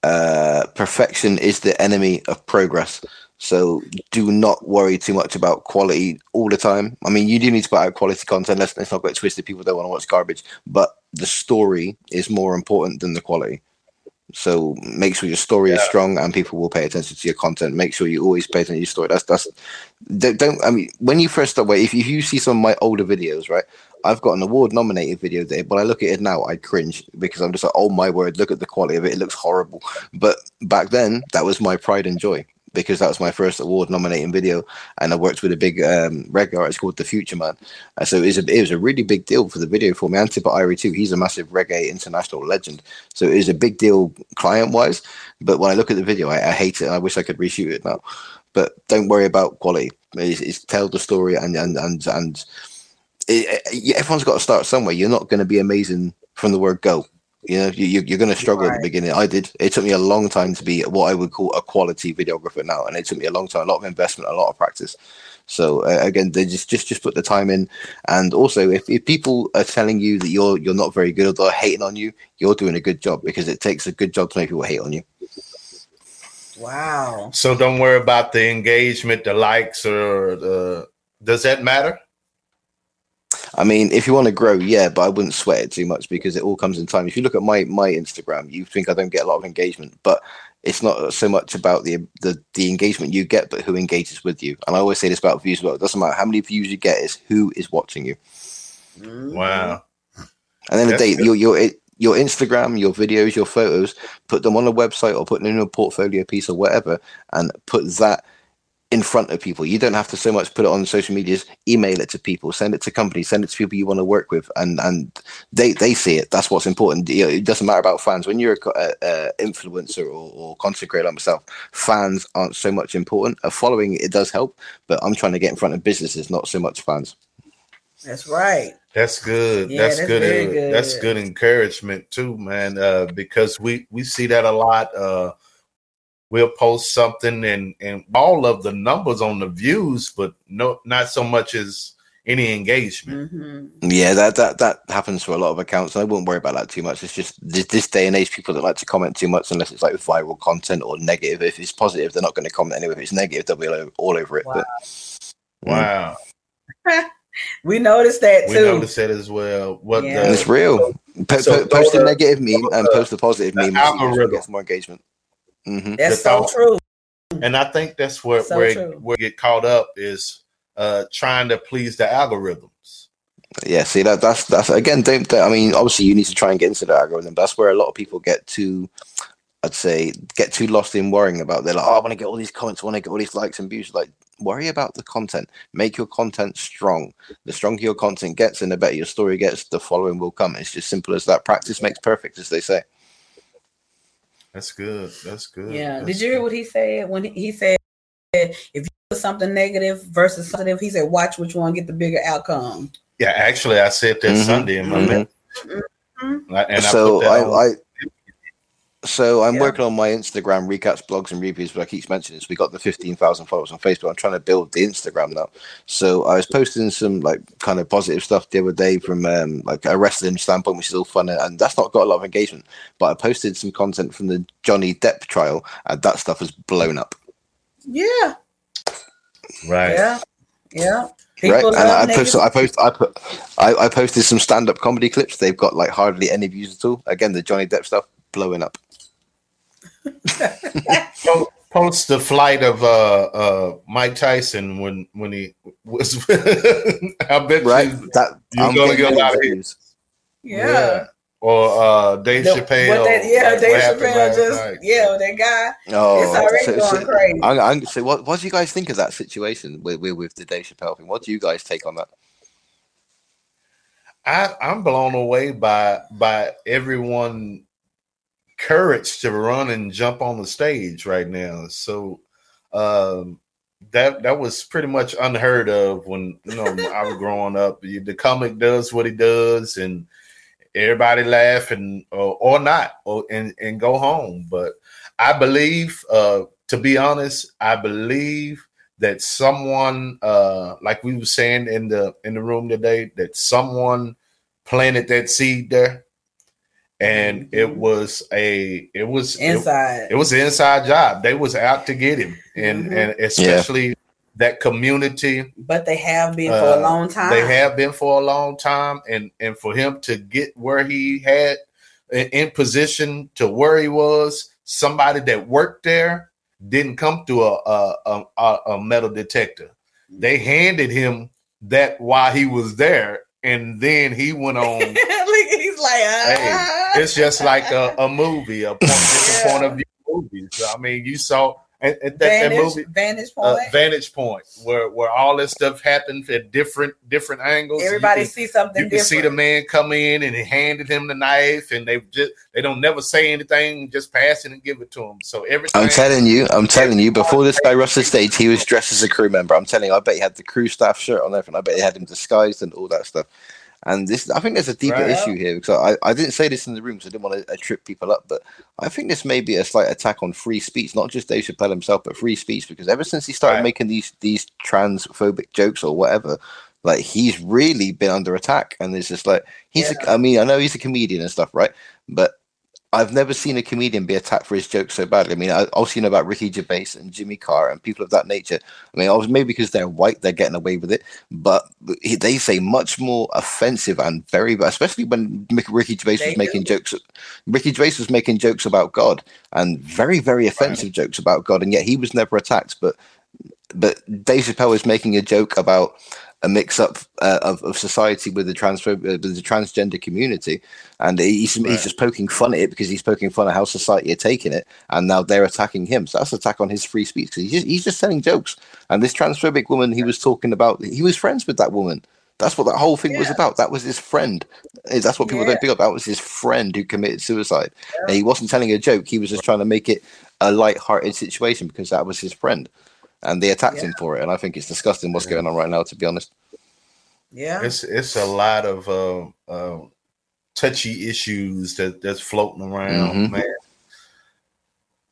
uh, perfection is the enemy of progress. So do not worry too much about quality all the time. I mean, you do need to put out quality content. Let's, let's not get twisted. People don't want to watch garbage, but the story is more important than the quality. So make sure your story is strong and people will pay attention to your content. Make sure you always pay attention to your story. That's that's don't, don't I mean when you first start if, if you see some of my older videos, right? I've got an award nominated video there, but I look at it now, I cringe because I'm just like, oh my word, look at the quality of it. It looks horrible. But back then, that was my pride and joy because that was my first award nominating video, and I worked with a big um, reggae artist called The Future Man. Uh, so it was, a, it was a really big deal for the video for me. And Irie too. He's a massive reggae international legend. So it was a big deal client wise. But when I look at the video, I, I hate it. I wish I could reshoot it now. But don't worry about quality. It's, is tell the story and and and and it, it, everyone's got to start somewhere. You're not going to be amazing from the word go. You know, you, you're going to struggle right. at the beginning. I did. It took me a long time to be what I would call a quality videographer now, and it took me a long time, a lot of investment, a lot of practice. So uh, again, they just just just put the time in, and also if, if people are telling you that you're you're not very good or they're hating on you, you're doing a good job because it takes a good job to make people hate on you. Wow. So don't worry about the engagement, the likes, or the. Does that matter? I mean, if you want to grow, yeah, but I wouldn't sweat it too much because it all comes in time. If you look at my my Instagram, you think I don't get a lot of engagement, but it's not so much about the the the engagement you get, but who engages with you. And I always say this about views as well. It doesn't matter how many views you get; is who is watching you. Mm. Wow. And then the day, your your eh, your Instagram, your videos, your photos, put them on a website or put them in a portfolio piece or whatever, and put that in front of people. You don't have to so much put it on social medias. Email it to people, send it to companies, send it to people you want to work with, and and they they see it. That's what's important. You know, it doesn't matter about fans. When you're a, a influencer or, or content creator like myself, fans aren't so much important. A following it does help, but I'm trying to get in front of businesses, not so much fans. That's right. That's good. Yeah, that's, that's good, good. That's good encouragement too, man. Uh, because we we see that a lot. Uh, we'll post something and and all of the numbers on the views, but no, not so much as any engagement. Mm-hmm. Yeah, that that that happens for a lot of accounts. I wouldn't worry about that too much. It's just this, this, day and age, people that like to comment too much, unless it's like viral content or negative. If it's positive, they're not going to comment anyway. If it's negative, they'll be all over, it. Wow. But, wow. we noticed that too. We noticed that as well. What yeah. the, it's real. Po- so post a negative meme and post a positive meme. Algorithm gets more engagement. Mm-hmm. That's so true. And I think that's where so where where get caught up is uh trying to please the algorithms. Yeah, see that that's that's again. Don't, don't, I mean, obviously, you need to try and get into the algorithm. That's where a lot of people get too, I'd say, get too lost in worrying about. They're like, oh, I want to get all these comments, I want to get all these likes and views. Like, worry about the content. Make your content strong. The stronger your content gets, and the better your story gets, the following will come. It's just simple as that. Practice makes perfect, as they say. That's good. That's good. Yeah. That's Did you hear what he said when he said if you do something negative versus positive, he said watch which one get the bigger outcome. Yeah, actually, I said that mm-hmm. Sunday in my mm-hmm. mm-hmm. And so I, I, I so I'm yeah. working on my Instagram recaps, blogs, and reviews. But I keep mentioning this. We got the 15,000 followers on Facebook. I'm trying to build the Instagram now. So I was posting some like kind of positive stuff the other day from um, like a wrestling standpoint, which is all fun, and that's not got a lot of engagement. But I posted some content from the Johnny Depp trial, and that stuff has blown up. Yeah. Right. Yeah. Yeah. People right, and I post, I post, I put, I, I posted some stand-up comedy clips. They've got like hardly any views at all. Again, the Johnny Depp stuff blowing up post the flight of uh, uh, Mike Tyson when when he was. I bet right? you, that, you're I'm gonna get a lot of hits. Yeah. yeah. Or uh, Dave the, Chappelle. That, yeah, Dave Chappelle just night. yeah, that guy. Oh, it's already so, going so, crazy. I'm, I'm, so what, what do you guys think of that situation with, with, with the Dave Chappelle thing? What do you guys take on that? I, I'm blown away by by everyone courage to run and jump on the stage right now. So um, that that was pretty much unheard of when you know I was growing up. The comic does what he does, and everybody laugh and or, or not, or and and go home. But I believe, uh, to be honest, I believe that someone, uh, like we were saying in the in the room today, that someone planted that seed there and mm-hmm. it was a it was inside it, it, was an inside job they was out to get him and mm-hmm. and especially yeah. that community but they have been uh, for a uh, long time they have been for a long time and and for him to get where he had in position to where he was somebody that worked there didn't come through a a, a, a metal detector they handed him that while he was there and then he went on. He's like, ah. hey, it's just like a, a movie, a point, yeah. point of view movie. So, I mean, you saw, at, at that, Vantage, that movie Vantage uh, Point. Vantage Point, where where all this stuff happens at different different angles. Everybody can- see something different you can different. see the man come in and he handed him the knife, and they just they don't never say anything, just pass it and give it to him. So everything. I'm telling you, I'm telling you, before this guy rushed the stage, he was dressed as a crew member. I'm telling you, I bet he had the crew staff shirt on everything. I bet he had him disguised and all that stuff. And this, I think there's a deeper Right. issue here because I, I didn't say this in the room because I didn't want to uh, trip people up, but I think this may be a slight attack on free speech, not just Dave Chappelle himself, but free speech. Because ever since he started Right. making these these transphobic jokes or whatever, like he's really been under attack. And it's just like he's, a, I mean, I know he's a comedian and stuff, right? But I've never seen a comedian be attacked for his jokes so badly. I mean, I also know about Ricky Gervais and Jimmy Carr and people of that nature. I mean, obviously, maybe because they're white, they're getting away with it, but they say much more offensive and very, especially when Ricky Gervais They was making do. jokes. Ricky Gervais was making jokes about God and very, very offensive jokes about God, and yet he was never attacked. But but Dave Chappelle was making a joke about a mix up uh, of, of society with the trans with the transgender community, and he's, Right. he's just poking fun at it because he's poking fun at how society are taking it, and now they're attacking him. So that's an attack on his free speech because he's just, he's just telling jokes. And this transphobic woman he was talking about, he was friends with that woman. That's what that whole thing was about. That was his friend. Eh, That's what people Yeah. don't pick up. That was his friend who committed suicide. And he wasn't telling a joke. He was just trying to make it a light-hearted situation because that was his friend. And they attacked him for it. And I think it's disgusting what's going on right now, to be honest. yeah. It's it's a lot of uh, uh, touchy issues that that's floating around, Mhm. man.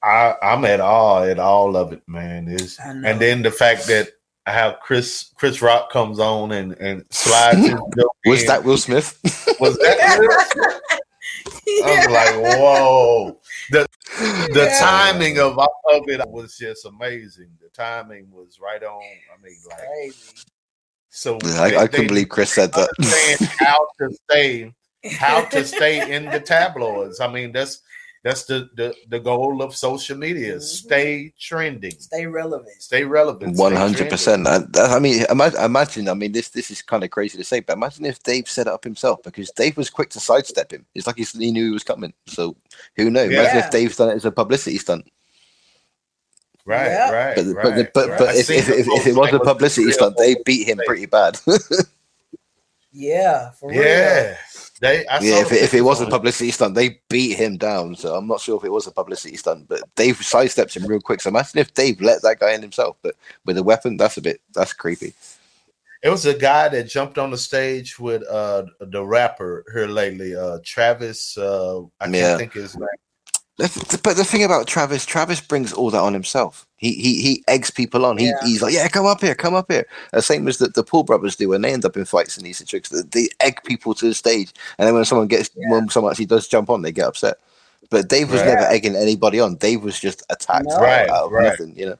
I I'm at all at all of it, man. Is and then the fact that how Chris Chris Rock comes on and and slides his joke Was in. that Will Smith? was that Chris? I'm like, whoa. The the Yeah. timing of of it was just amazing. The timing was right on. I mean, like Crazy. so. I, they, I couldn't believe Chris said that. how to stay how to stay in the tabloids. I mean, that's that's the the, the goal of social media. Mhm. Stay trending, Stay relevant. stay relevant. One hundred percent. I mean, imagine, imagine. I mean, this this is kind of crazy to say, but imagine if Dave set it up himself because Dave was quick to sidestep him. It's like he, he knew he was coming. So who knows? Imagine if Dave's done it as a publicity stunt. Right, Yeah. right, But right. but but, right. but I if, if, if, if it was a publicity stunt, they beat him pretty bad. Yeah, for real. Yeah, they. I saw yeah, if it, if it was a publicity stunt, they beat him down. So I'm not sure if it was a publicity stunt, but Dave sidesteps him real quick. So imagine if Dave let that guy in himself, but with a weapon, that's a bit that's creepy. It was a guy that jumped on the stage with uh the rapper here lately, uh Travis. Uh, I can't Yeah. think his name. The- But the thing about Travis, Travis brings all that on himself. He he he eggs people on. He, Yeah. He's like, yeah, come up here, come up here. The same as the, the Paul brothers do when they end up in fights and these situations. They egg people to the stage, and then when someone gets when someone actually does jump on, they get upset. But Dave was Right. never egging anybody on. Dave was just attacked No. Right, out of right. nothing, you know.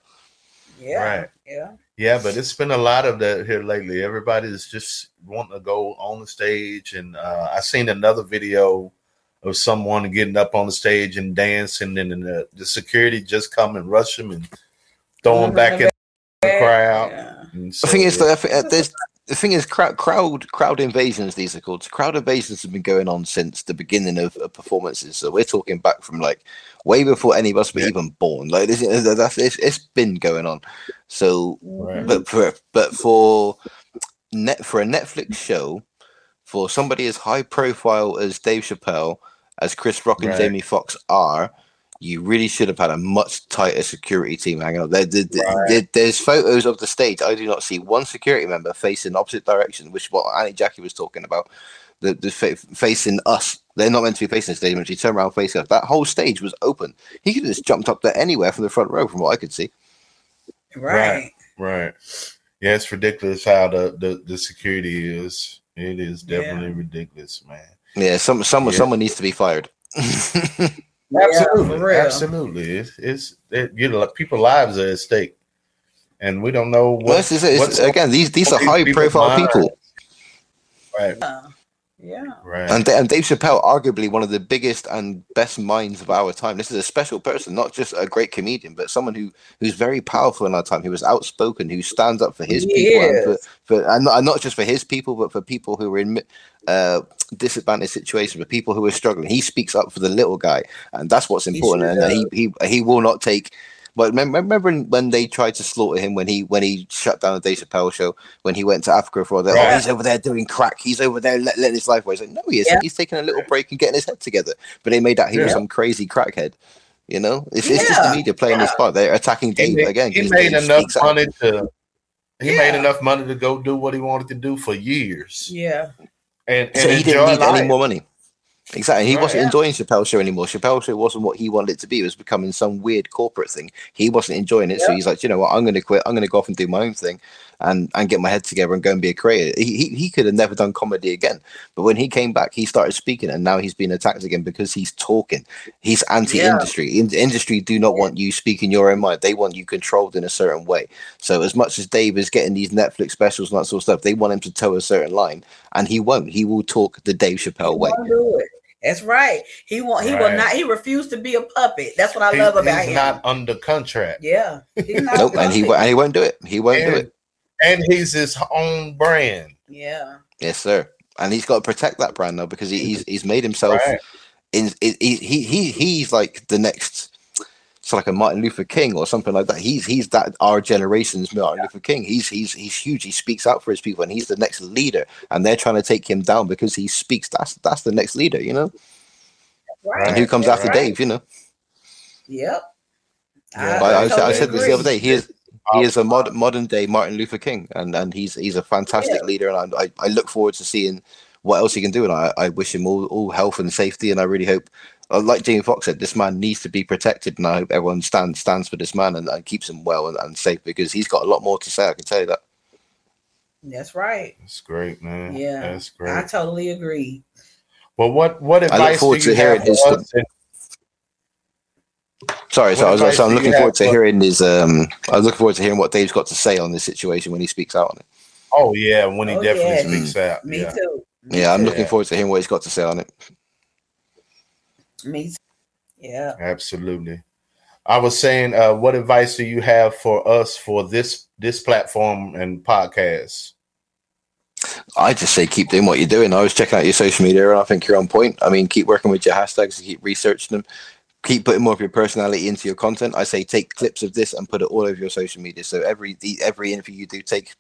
Yeah. Right. Yeah. Yeah, but it's been a lot of that here lately. Everybody's just wanting to go on the stage, and uh, I seen another video of someone getting up on the stage and dancing, and then the, the security just come and rush them and throw them back in the crowd. Yeah. And The thing is, yeah. that I think, uh, there's the thing is crowd crowd crowd invasions. These are called crowd invasions. Have been going on since the beginning of, of performances. So we're talking back from like way before any of us were Yeah. even born. Like this, that's it's, it's been going on. So, Right. but for but for net for a Netflix show, for somebody as high profile as Dave Chappelle, as Chris Rock and Right. Jamie Foxx are. You really should have had a much tighter security team hanging out. There, there- there- Right. there- there's photos of the stage. I do not see one security member facing opposite direction, which is what Auntie Jackie was talking about. The, the fa- facing us. They're not meant to be facing the stage. They're meant to turn around facing us. That whole stage was open. He could have just jumped up there anywhere from the front row, from what I could see. Right. right, yeah, it's ridiculous how the the, the security is. It is Yeah. definitely ridiculous, man. Yeah, some someone Yeah. someone needs to be fired. Absolutely, for real. absolutely. It's it's it, you know, people lives are at stake, and we don't know what. Well, this is. It's- what's again, these these are high profile minds. people. right, Yeah. Yeah. right, And, and Dave Chappelle, arguably one of the biggest and best minds of our time. This is a special person, not just a great comedian, but someone who who's very powerful in our time. Who was outspoken, who stands up for his He people, and, for, for and, not, and not just for his people, but for people who are in uh, disadvantaged situations, for people who are struggling. He speaks up for the little guy, and that's what's He important. sure and he, he he will not take But remember, remember when they tried to slaughter him when he when he shut down the Dave Chappelle show when he went to Africa for that? Yeah. Oh, he's over there doing crack. He's over there let, letting his life away. He's like no, he isn't. Yeah. He's taking a little break and getting his head together. But they made out he was some crazy crackhead. You know, it's, it's just the media playing his part. They're attacking He, Dave made- again. he 'cause made Dave enough speaks out. money to. He Yeah. made enough money to go do what he wanted to do for years, Yeah. And and so he didn't need any more money. Exactly. He Right. wasn't Yeah. enjoying Chappelle's show anymore. Chappelle's show wasn't what he wanted it to be. It was becoming some weird corporate thing. He wasn't enjoying it. So he's like, you know what, I'm going to quit. I'm going to go off and do my own thing and, and get my head together and go and be a creator. He, he, he could have never done comedy again. But when he came back, he started speaking and now he's being attacked again because he's talking. He's anti industry. In, industry do not want you speaking your own mind. They want you controlled in a certain way. So as much as Dave is getting these Netflix specials and that sort of stuff, they want him to toe a certain line and he won't. He will talk the Dave Chappelle He way. won't do it. That's right. He won't. He will not. He refused to be a puppet. That's what I He- love about he's him. He's not under contract, yeah. He's not. Nope, and he puppet. wo- and he won't do it. He won't do it. And he's his own brand. Yeah. Yes, sir. And he's got to protect that brand now because he, he's he's made himself Right. in he, he he he's like the next it's like a Martin Luther King or something like that. He's he's that our generation's Martin Luther King. He's he's he's huge. He speaks out for his people, and he's the next leader. And they're trying to take him down because he speaks. That's that's the next leader, you know. Right. And who comes Yeah, after right. Dave, you know? Yep. Yeah. But I, I, totally said this the other day. He is he is a mod, modern day Martin Luther King, and and he's he's a fantastic Yeah. leader, and I, I I look forward to seeing what else he can do, and I, I wish him all, all health and safety, and I really hope, uh, like Jamie Foxx said, this man needs to be protected, and I hope everyone stands stands for this man and, and keeps him well and, and safe because he's got a lot more to say. I can tell you that. That's right. That's great, man. Yeah. that's great. I totally agree. Well, what what look advice do forward to you hearing have for his- us? in- Sorry, so I was, so I'm do you looking forward to for- hearing his. Um, I was looking forward to hearing what Dave's got to say on this situation when he speaks out on it. Oh yeah, when he Oh, definitely yeah. speaks out. Me yeah. too. Me Yeah, I'm looking Yeah. forward to hearing what he's got to say on it. Me too. Yeah. Absolutely. I was saying, uh, what advice do you have for us for this this platform and podcast? I just say keep doing what you're doing. I was checking out your social media and I think you're on point. I mean, keep working with your hashtags, and keep researching them, keep putting more of your personality into your content. I say take clips of this and put it all over your social media. So every the, every interview you do, take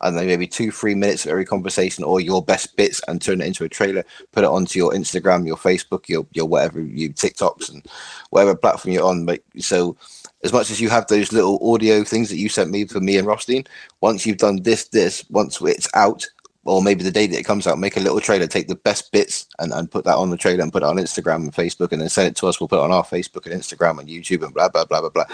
I don't know maybe two three minutes of every conversation or your best bits and turn it into a trailer. Put it onto your Instagram, your Facebook, your your whatever you TikToks and whatever platform you're on. But so as much as you have those little audio things that you sent me for me and Rothstein, once you've done this, this, once it's out, or maybe the day that it comes out, make a little trailer, take the best bits and, and put that on the trailer and put it on Instagram and Facebook and then send it to us. We'll put it on our Facebook and Instagram and YouTube and blah blah blah blah blah.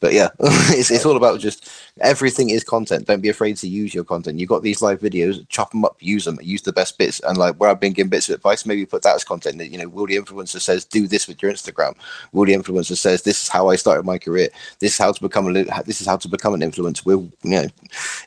But yeah, it's it's all about just everything is content. Don't be afraid to use your content. You've got these live videos, chop them up, use them, use the best bits. And like where I've been giving bits of advice, maybe put that as content. You know, Will the influencer says do this with your Instagram. Will the influencer says this is how I started my career. This is how to become a this is how to become an influencer. Will you know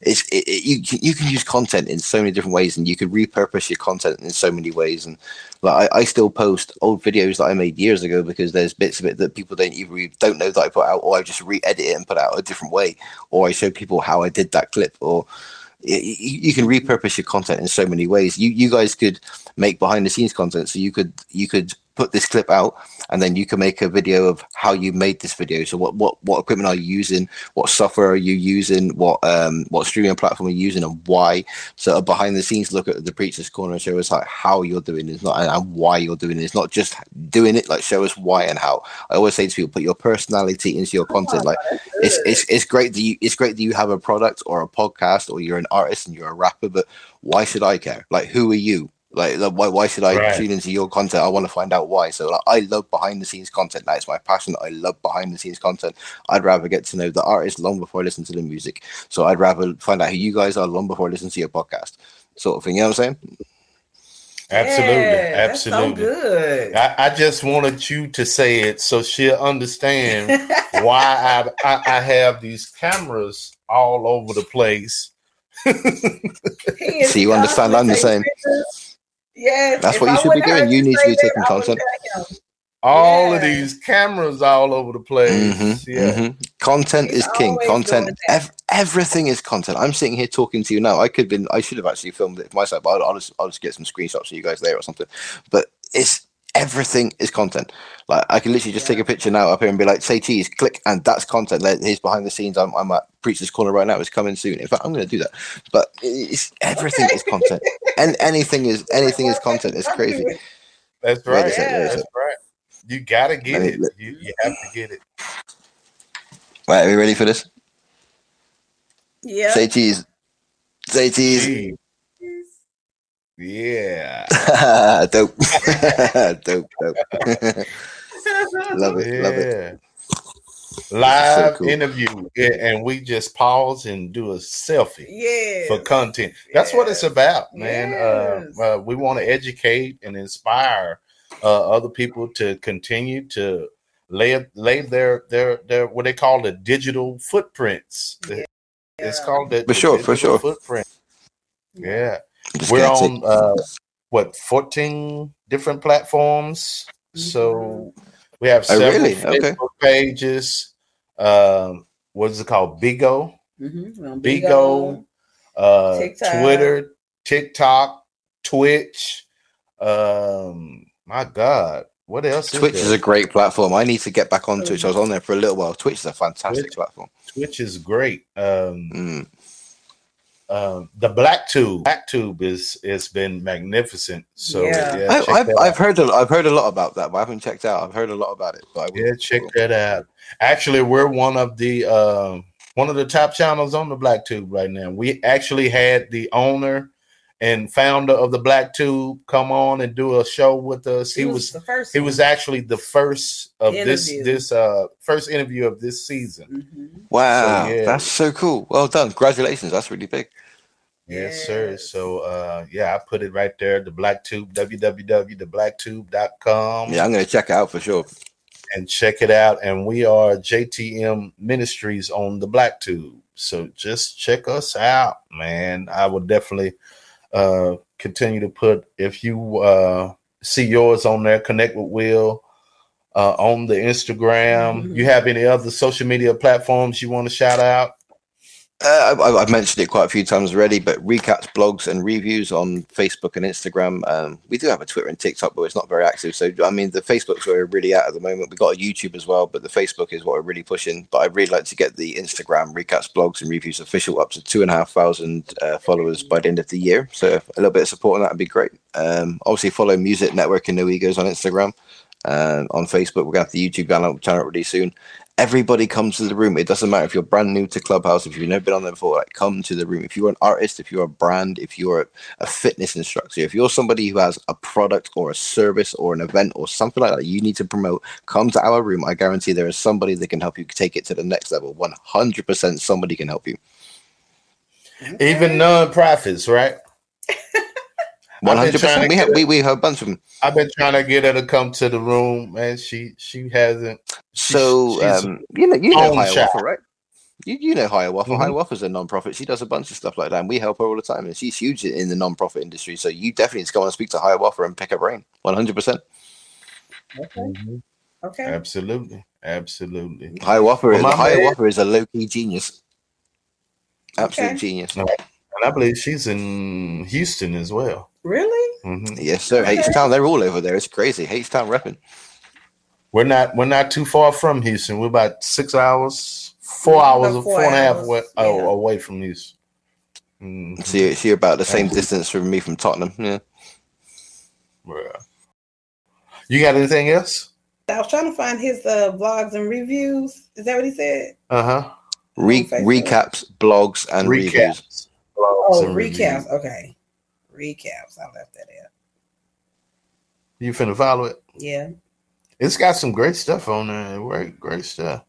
it's it, it, you can- you can use content in so many different ways and you can repurpose your content in so many ways and like I, I still post old videos that I made years ago because there's bits of it that people don't even don't know that I put out or I just re-edit it and put out a different way or I show people how I did that clip or you can repurpose your content in so many ways. You you guys could make behind the scenes content so you could you could put this clip out and then you can make a video of how you made this video. So what what what equipment are you using? What software are you using? What um what streaming platform are you using and why? So a behind the scenes look at the preacher's corner and show us like how you're doing it's not and why you're doing it. It's not just doing it like show us why and how. I always say to people put your personality into your content. Like it's, it's it's great that you it's great that you have a product or a podcast or you're an artist and you're a rapper but why should i care? Like who are you like like, why, why should i Right. tune into your content? I want to find out why. So like, i love behind the scenes content. That is my passion. I love behind the scenes content. I'd rather get to know the artist long before i listen to the music. So i'd rather find out who you guys are long before i listen to your podcast. Sort of thing. You know what i'm saying? Absolutely, Yeah, that's so absolutely. good. I, I just wanted you to say it so she'll understand why I, I I have these cameras all over the place. He is So you understand I'm the same. Yes, That's what you I should be doing. You need to be taking content. tell him. All of these cameras all over the place. Mhm, Yeah. mhm. Content He's is king. Content. Ev- everything is content. I'm sitting here talking to you now. I could have been. I should have actually filmed it myself, but I'll, I'll just I'll just get some screenshots of you guys there or something. But it's everything is content. Like I can literally just take a picture now up here and be like, say cheese, click, and that's content. Like, here's behind the scenes. I'm, I'm at Preacher's Corner right now. It's coming soon. In fact, I'm going to do that. But it's everything is content, and anything is anything is content. It's crazy. That's right. second, wait a That's right. You gotta get Let me- it. let- You, you have to get it. Right, are we ready for this? Yeah. Say cheese. Say cheese. Gee, Yeah. dope. dope. Dope. love it. Love it. Yeah. Live cool. interview, and we just pause and do a selfie Yeah. for content. That's what it's about, man. Yes. Uh, uh, we want to educate and inspire uh, other people to continue to lay lay their their their what they call the digital footprints. It's called the, For the sure, for sure. footprint. Yeah. Just We're on uh, what 14 different platforms. So we have Oh, several really? Facebook Okay. pages. Um, what is it called? Bigo, Mm-hmm. On Bigo, uh, TikTok. Twitter, TikTok, Twitch. Um, my God, what else? Twitch is is a great platform. I need to get back on Twitch. I was on there for a little while. Twitch is a fantastic Twitch. platform. Twitch is great. Um, Mm. Um, the Black Tube, Black Tube is it's been magnificent. So Yeah. yeah, I, I've, I've heard a, I've heard a lot about that, but I haven't checked out. I've heard a lot about it, but I. Yeah, check that out. Actually, we're one of the um one of the top channels on the Black Tube right now. We actually had the owner and founder of the Black Tube come on and do a show with us. He, was, the first. he was actually the first of this Interview. this uh first interview of this season. hmm Wow, So, yeah. that's so cool. Well done. Congratulations. That's really big. Yes, sir. So uh yeah, I put it right there, the Black Tube, www.theblacktube.com. Yeah, I'm going to check it out for sure. and check it out. And we are JTM Ministries on the Black Tube. So just check us out, man. I would definitely uh continue to put if you uh see yours on there, connect with Will uh on the Instagram. Mhm. You have any other social media platforms you want to shout out? Uh, I- I've mentioned it quite a few times already, but recaps, blogs, and reviews on Facebook and Instagram. Um, we do have a Twitter and TikTok, but it's not very active. So, I mean, the Facebook's where we're really at at the moment. We've got a YouTube as well, but the Facebook is what we're really pushing. But I'd really like to get the Instagram recaps, blogs, and reviews official up to two and a half thousand uh, followers by the end of the year. So, a little bit of support on that would be great. Um, obviously, follow Music Network and No Egos on Instagram. Uh, on Facebook, we're going to have the YouTube channel, channel really soon everybody comes to the room. It doesn't matter if you're brand new to Clubhouse, if you've never been on there before, like come to the room. If you're an artist, if you're a brand, if you're a, a fitness instructor, if you're somebody who has a product or a service or an event or something like that you need to promote, come to our room. I guarantee there is somebody that can help you take it to the next level. 100% somebody can help you. Even non-profits, right? I've been trying 100%. We have, we, we have a bunch of them. I've been trying to get her to come to the room, man. She she hasn't. So, she's um, you know, you know own Higher shop. Waffle, right? You, you know Hiawatha. Mhm. Hiawatha's a non-profit. She does a bunch of stuff like that, and we help her all the time. And she's huge in the non-profit industry. So you definitely need to go and speak to Hiawatha and pick her brain. One hundred percent. Okay. Okay. Absolutely, absolutely. Hiawatha Well, is my Higher is a low-key genius. Absolute Okay. genius. And I believe she's in Houston as well. Really? hmm Yes, sir. Okay. H Town, they're all over there. It's crazy. H Town repping. We're not we're not too far from Houston. We're about six hours, four Yeah, hours, about four four and a half hours, away, yeah. oh, away from Houston. Mhm. So you're, so you're about the same Yeah. distance from me from Tottenham. Yeah. Yeah. You got anything else? I was trying to find his uh, vlogs and reviews. Is that what he said? Uh huh. Re- recaps, blogs, and reviews. Recaps. blogs, Oh, and recaps. reviews. Okay. Recaps. I left that out. You finna follow it? Yeah. It's got some great stuff on there. Great, great stuff.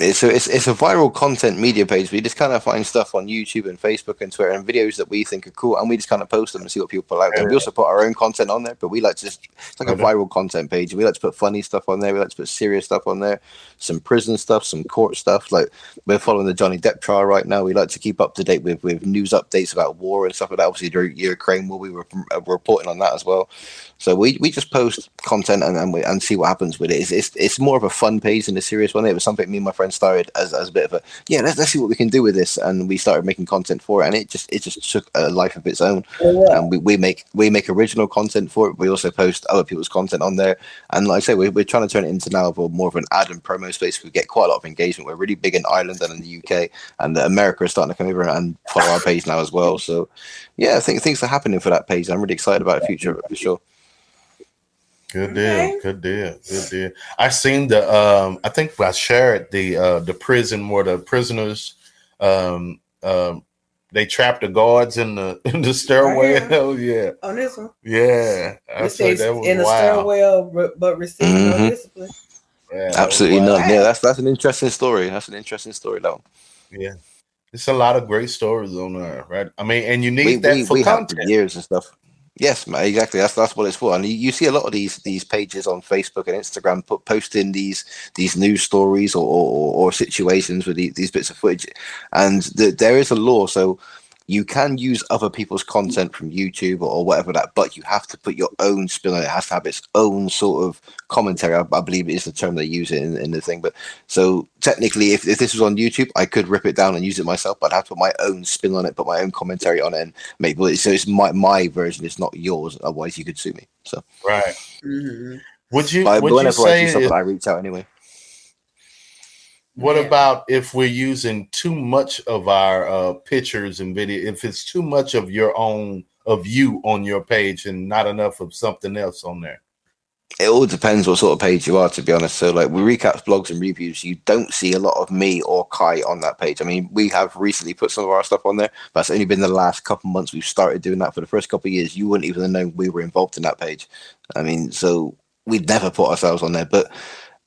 It's a, it's, it's a viral content media page. We just kind of find stuff on YouTube and Facebook and Twitter and videos that we think are cool, and we just kind of post them and see what people like. And we also put our own content on there, but we like to just it's like a viral content page. We like to put funny stuff on there. We like to put serious stuff on there, some prison stuff, some court stuff. Like we're following the Johnny Depp trial right now. We like to keep up to date with with news updates about war and stuff like that. Obviously, during Ukraine war, we were uh, reporting on that as well. So we, we just post content and and, we, and see what happens with it. It's, it's it's more of a fun page than a serious one. It was something me and my friend started as, as a bit of a yeah let's, let's see what we can do with this, and we started making content for it, and it just it just took a life of its own. Oh, yeah. And we, we make we make original content for it. We also post other people's content on there, and like I say, we're, we're trying to turn it into now more of an ad and promo space. We get quite a lot of engagement. We're really big in Ireland and in the UK, and America is starting to come over and follow our page now as well. So yeah, I think things are happening for that page. I'm really excited about the future for sure. Good Okay. deal, good deal, good deal. I seen the um I think I shared the uh the prison where the prisoners um um they trapped the guards in the in the stairway. Right Hell yeah. On this one, Yeah. I it said that was in the wild. stairwell, but receive no Mhm. discipline. Yeah, Absolutely wild. none. Yeah, that's that's an interesting story. That's an interesting story, though. Yeah. It's a lot of great stories on there, right? I mean, and you need we, that we, for we have for content. years and stuff. Yes, exactly. That's that's what it's for. And you, you see a lot of these these pages on Facebook and Instagram put posting these these news stories or or, or situations with these, these bits of footage, and the, there is a law. So you can use other people's content from YouTube or, or whatever that, but you have to put your own spin on it. It has to have its own sort of commentary. I, I believe it is the term they use in, in the thing. But so technically, if, if this was on YouTube, I could rip it down and use it myself, but I'd have to put my own spin on it, put my own commentary on it, and make but so it's my my version. It's not yours. Otherwise, you could sue me. So, Right. Mhm. Would you but would you whenever I say do something, if- I reach out anyway. What Yeah. about if we're using too much of our uh, pictures and video? If it's too much of your own of you on your page and not enough of something else on there. It all depends what sort of page you are, to be honest. So, like, we recaps, blogs, and reviews. You don't see a lot of me or Kai on that page. I mean, we have recently put some of our stuff on there, but it's only been the last couple months we've started doing that. For the first couple of years, you wouldn't even have known we were involved in that page. I mean, so we'd never put ourselves on there. But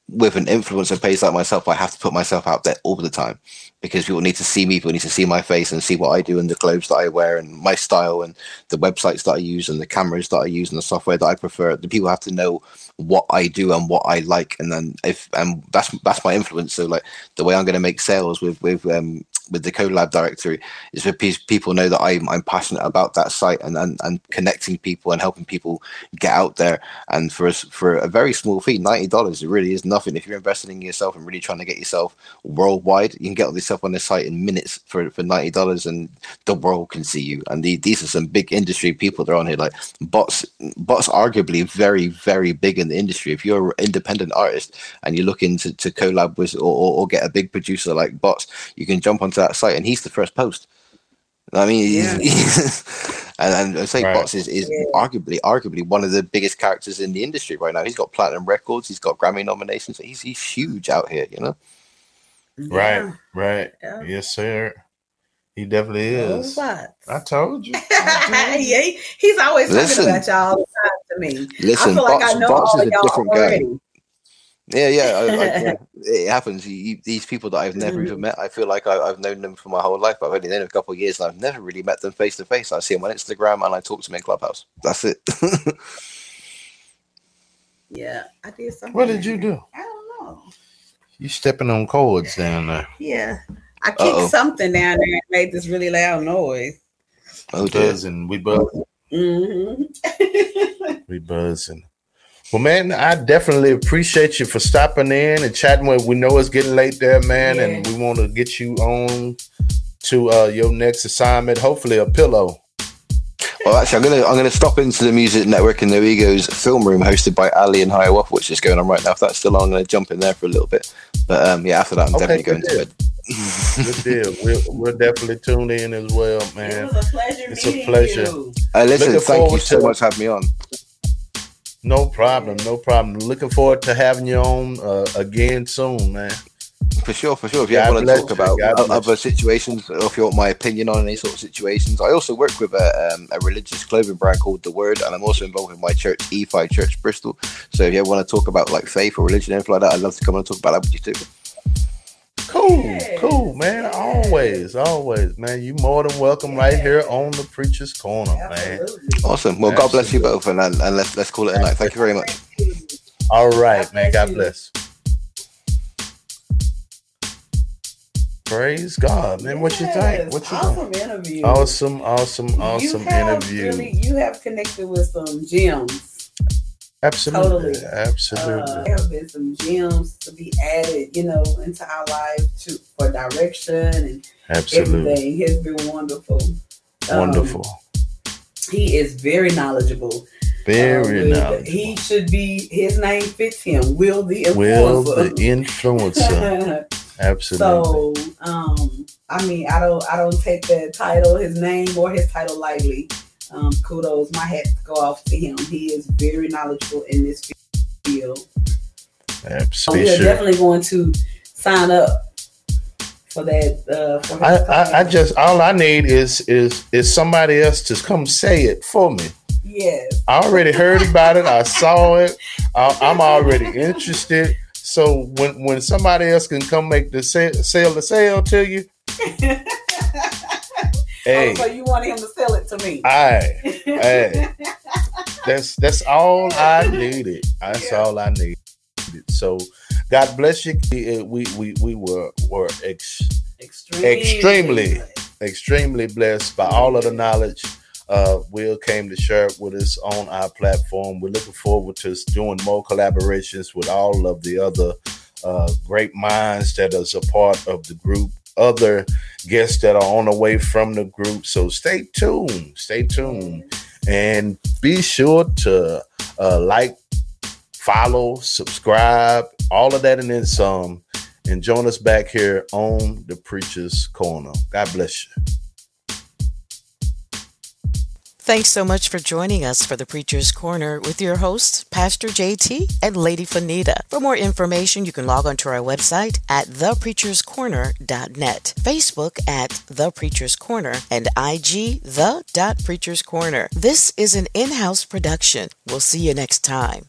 with an influencer page like myself, I have to put myself out there all the time because people need to see me, people need to see my face and see what I do and the clothes that I wear and my style and the websites that I use and the cameras that I use and the software that I prefer. The people have to know what I do and what I like, and then if and that's that's my influence. So like the way I'm going to make sales with with um with the collab directory is for pe- people know that I'm I'm passionate about that site and, and and connecting people and helping people get out there. And for us for a very small fee, ninety dollars, it really is nothing. If you're investing in yourself and really trying to get yourself worldwide, you can get all this stuff on the site in minutes for for ninety dollars, and the world can see you. And the, these are some big industry people that are on here, like Bots. Bots arguably very very big in the industry. If you're an independent artist and you're looking to, to collab with or, or, or get a big producer like Bots, you can jump onto that site and he's the first post. I mean, he's- Yeah. and, and I say Right. Bots is, is Yeah. arguably arguably one of the biggest characters in the industry right now. He's got platinum records, he's got Grammy nominations. He's he's huge out here, you know. Right, right. Yeah. Yes, sir. He definitely is. What? I told you. yeah, he- he's always Listen. talking about y'all all the time to me. Listen, I feel like Bots, I know Bots all is of a y'all different guy. Already. Yeah, yeah, I, I, yeah. It happens. You, you, these people that I've never even met, I feel like I, I've known them for my whole life. But I've only known them a couple of years, and I've never really met them face to face. I see them on Instagram, and I talk to them in Clubhouse. That's it. Yeah, I did something. What did you do? I don't know. You stepping on cords down there. Yeah, I kicked Uh-oh. something down there and made this really loud noise. oh dear. Buzzing. We buzzing. hmm We buzzing. Well, man, I definitely appreciate you for stopping in and chatting with. We know it's getting late there, man, and we want to get you on to uh, your next assignment. Hopefully, a pillow. Well, actually, I'm gonna I'm gonna stop into the Music Network and There Egos film room hosted by Ali and Hiawatha, which is going on right now. If that's still on, I'm gonna jump in there for a little bit. But um, yeah, after that, I'm Okay, definitely going good to bed. Good deal. We'll, we'll definitely tune in as well, man. It was a pleasure It's a pleasure. you. Uh, listen, Looking thank you so to much for having me on. No problem. No problem. Looking forward to having you on uh, again soon, man. For sure, for sure. If you God ever want to talk you. about God bless other situations, or if you want my opinion on any sort of situations, I also work with a, um, a religious clothing brand called The Word, and I'm also involved with my church, EFI Church Bristol. So if you ever want to talk about like faith or religion, anything like that, I'd love to come and talk about that with you too. Cool, Yes. cool, man. Always, always, man. You more than welcome right here on the preacher's corner, man. Absolutely. Awesome. Well, God bless you both, and, and, and let's let's call it a night. Thank you very much. All right, man. God you. bless. Praise God, man. What you think? Yes, What you awesome think? interview. Awesome, awesome, You awesome have interview. Really, you have connected with some gems. Absolutely, Totally. absolutely. Uh, there have been some gems to be added, you know, into our life to for direction and absolutely. everything. It's been wonderful. Um, Wonderful. he is very knowledgeable. Very Uh, knowledgeable. He should be. His name fits him. Will the Will the influencer. influencer. Absolutely. so, um, I mean, I don't, I don't take that title, his name or his title lightly. Um, kudos, my hat to go off to him. He is very knowledgeable in this field. So absolutely. we are definitely going to sign up for that. Uh, for I, I, I just all I need is is is somebody else to come say it for me. yes. I already heard about it. I saw it. I, I'm already interested. So when when somebody else can come make the sale, sell the sale to you, hey, so you want him to sell it to me? I hey, that's that's all I needed. That's Yeah. all I needed. So God bless you. We we we, we were were ex, extremely. Extremely. extremely blessed by all of the knowledge uh, Will came to share with us on our platform. We're looking forward to doing more collaborations with all of the other uh, great minds that is a part of the group, other guests that are on the way from the group. So stay tuned, stay tuned, and be sure to uh, like, follow, subscribe, all of that and then some. And join us back here on the Preacher's Corner. God bless you. Thanks so much for joining us for the Preacher's Corner with your hosts, Pastor JT and Lady Fanita. For more information, you can log on to our website at thepreacherscorner.net, Facebook at The Preacher's Corner, and IG The Preacher's Corner. This is an in-house production. We'll see you next time.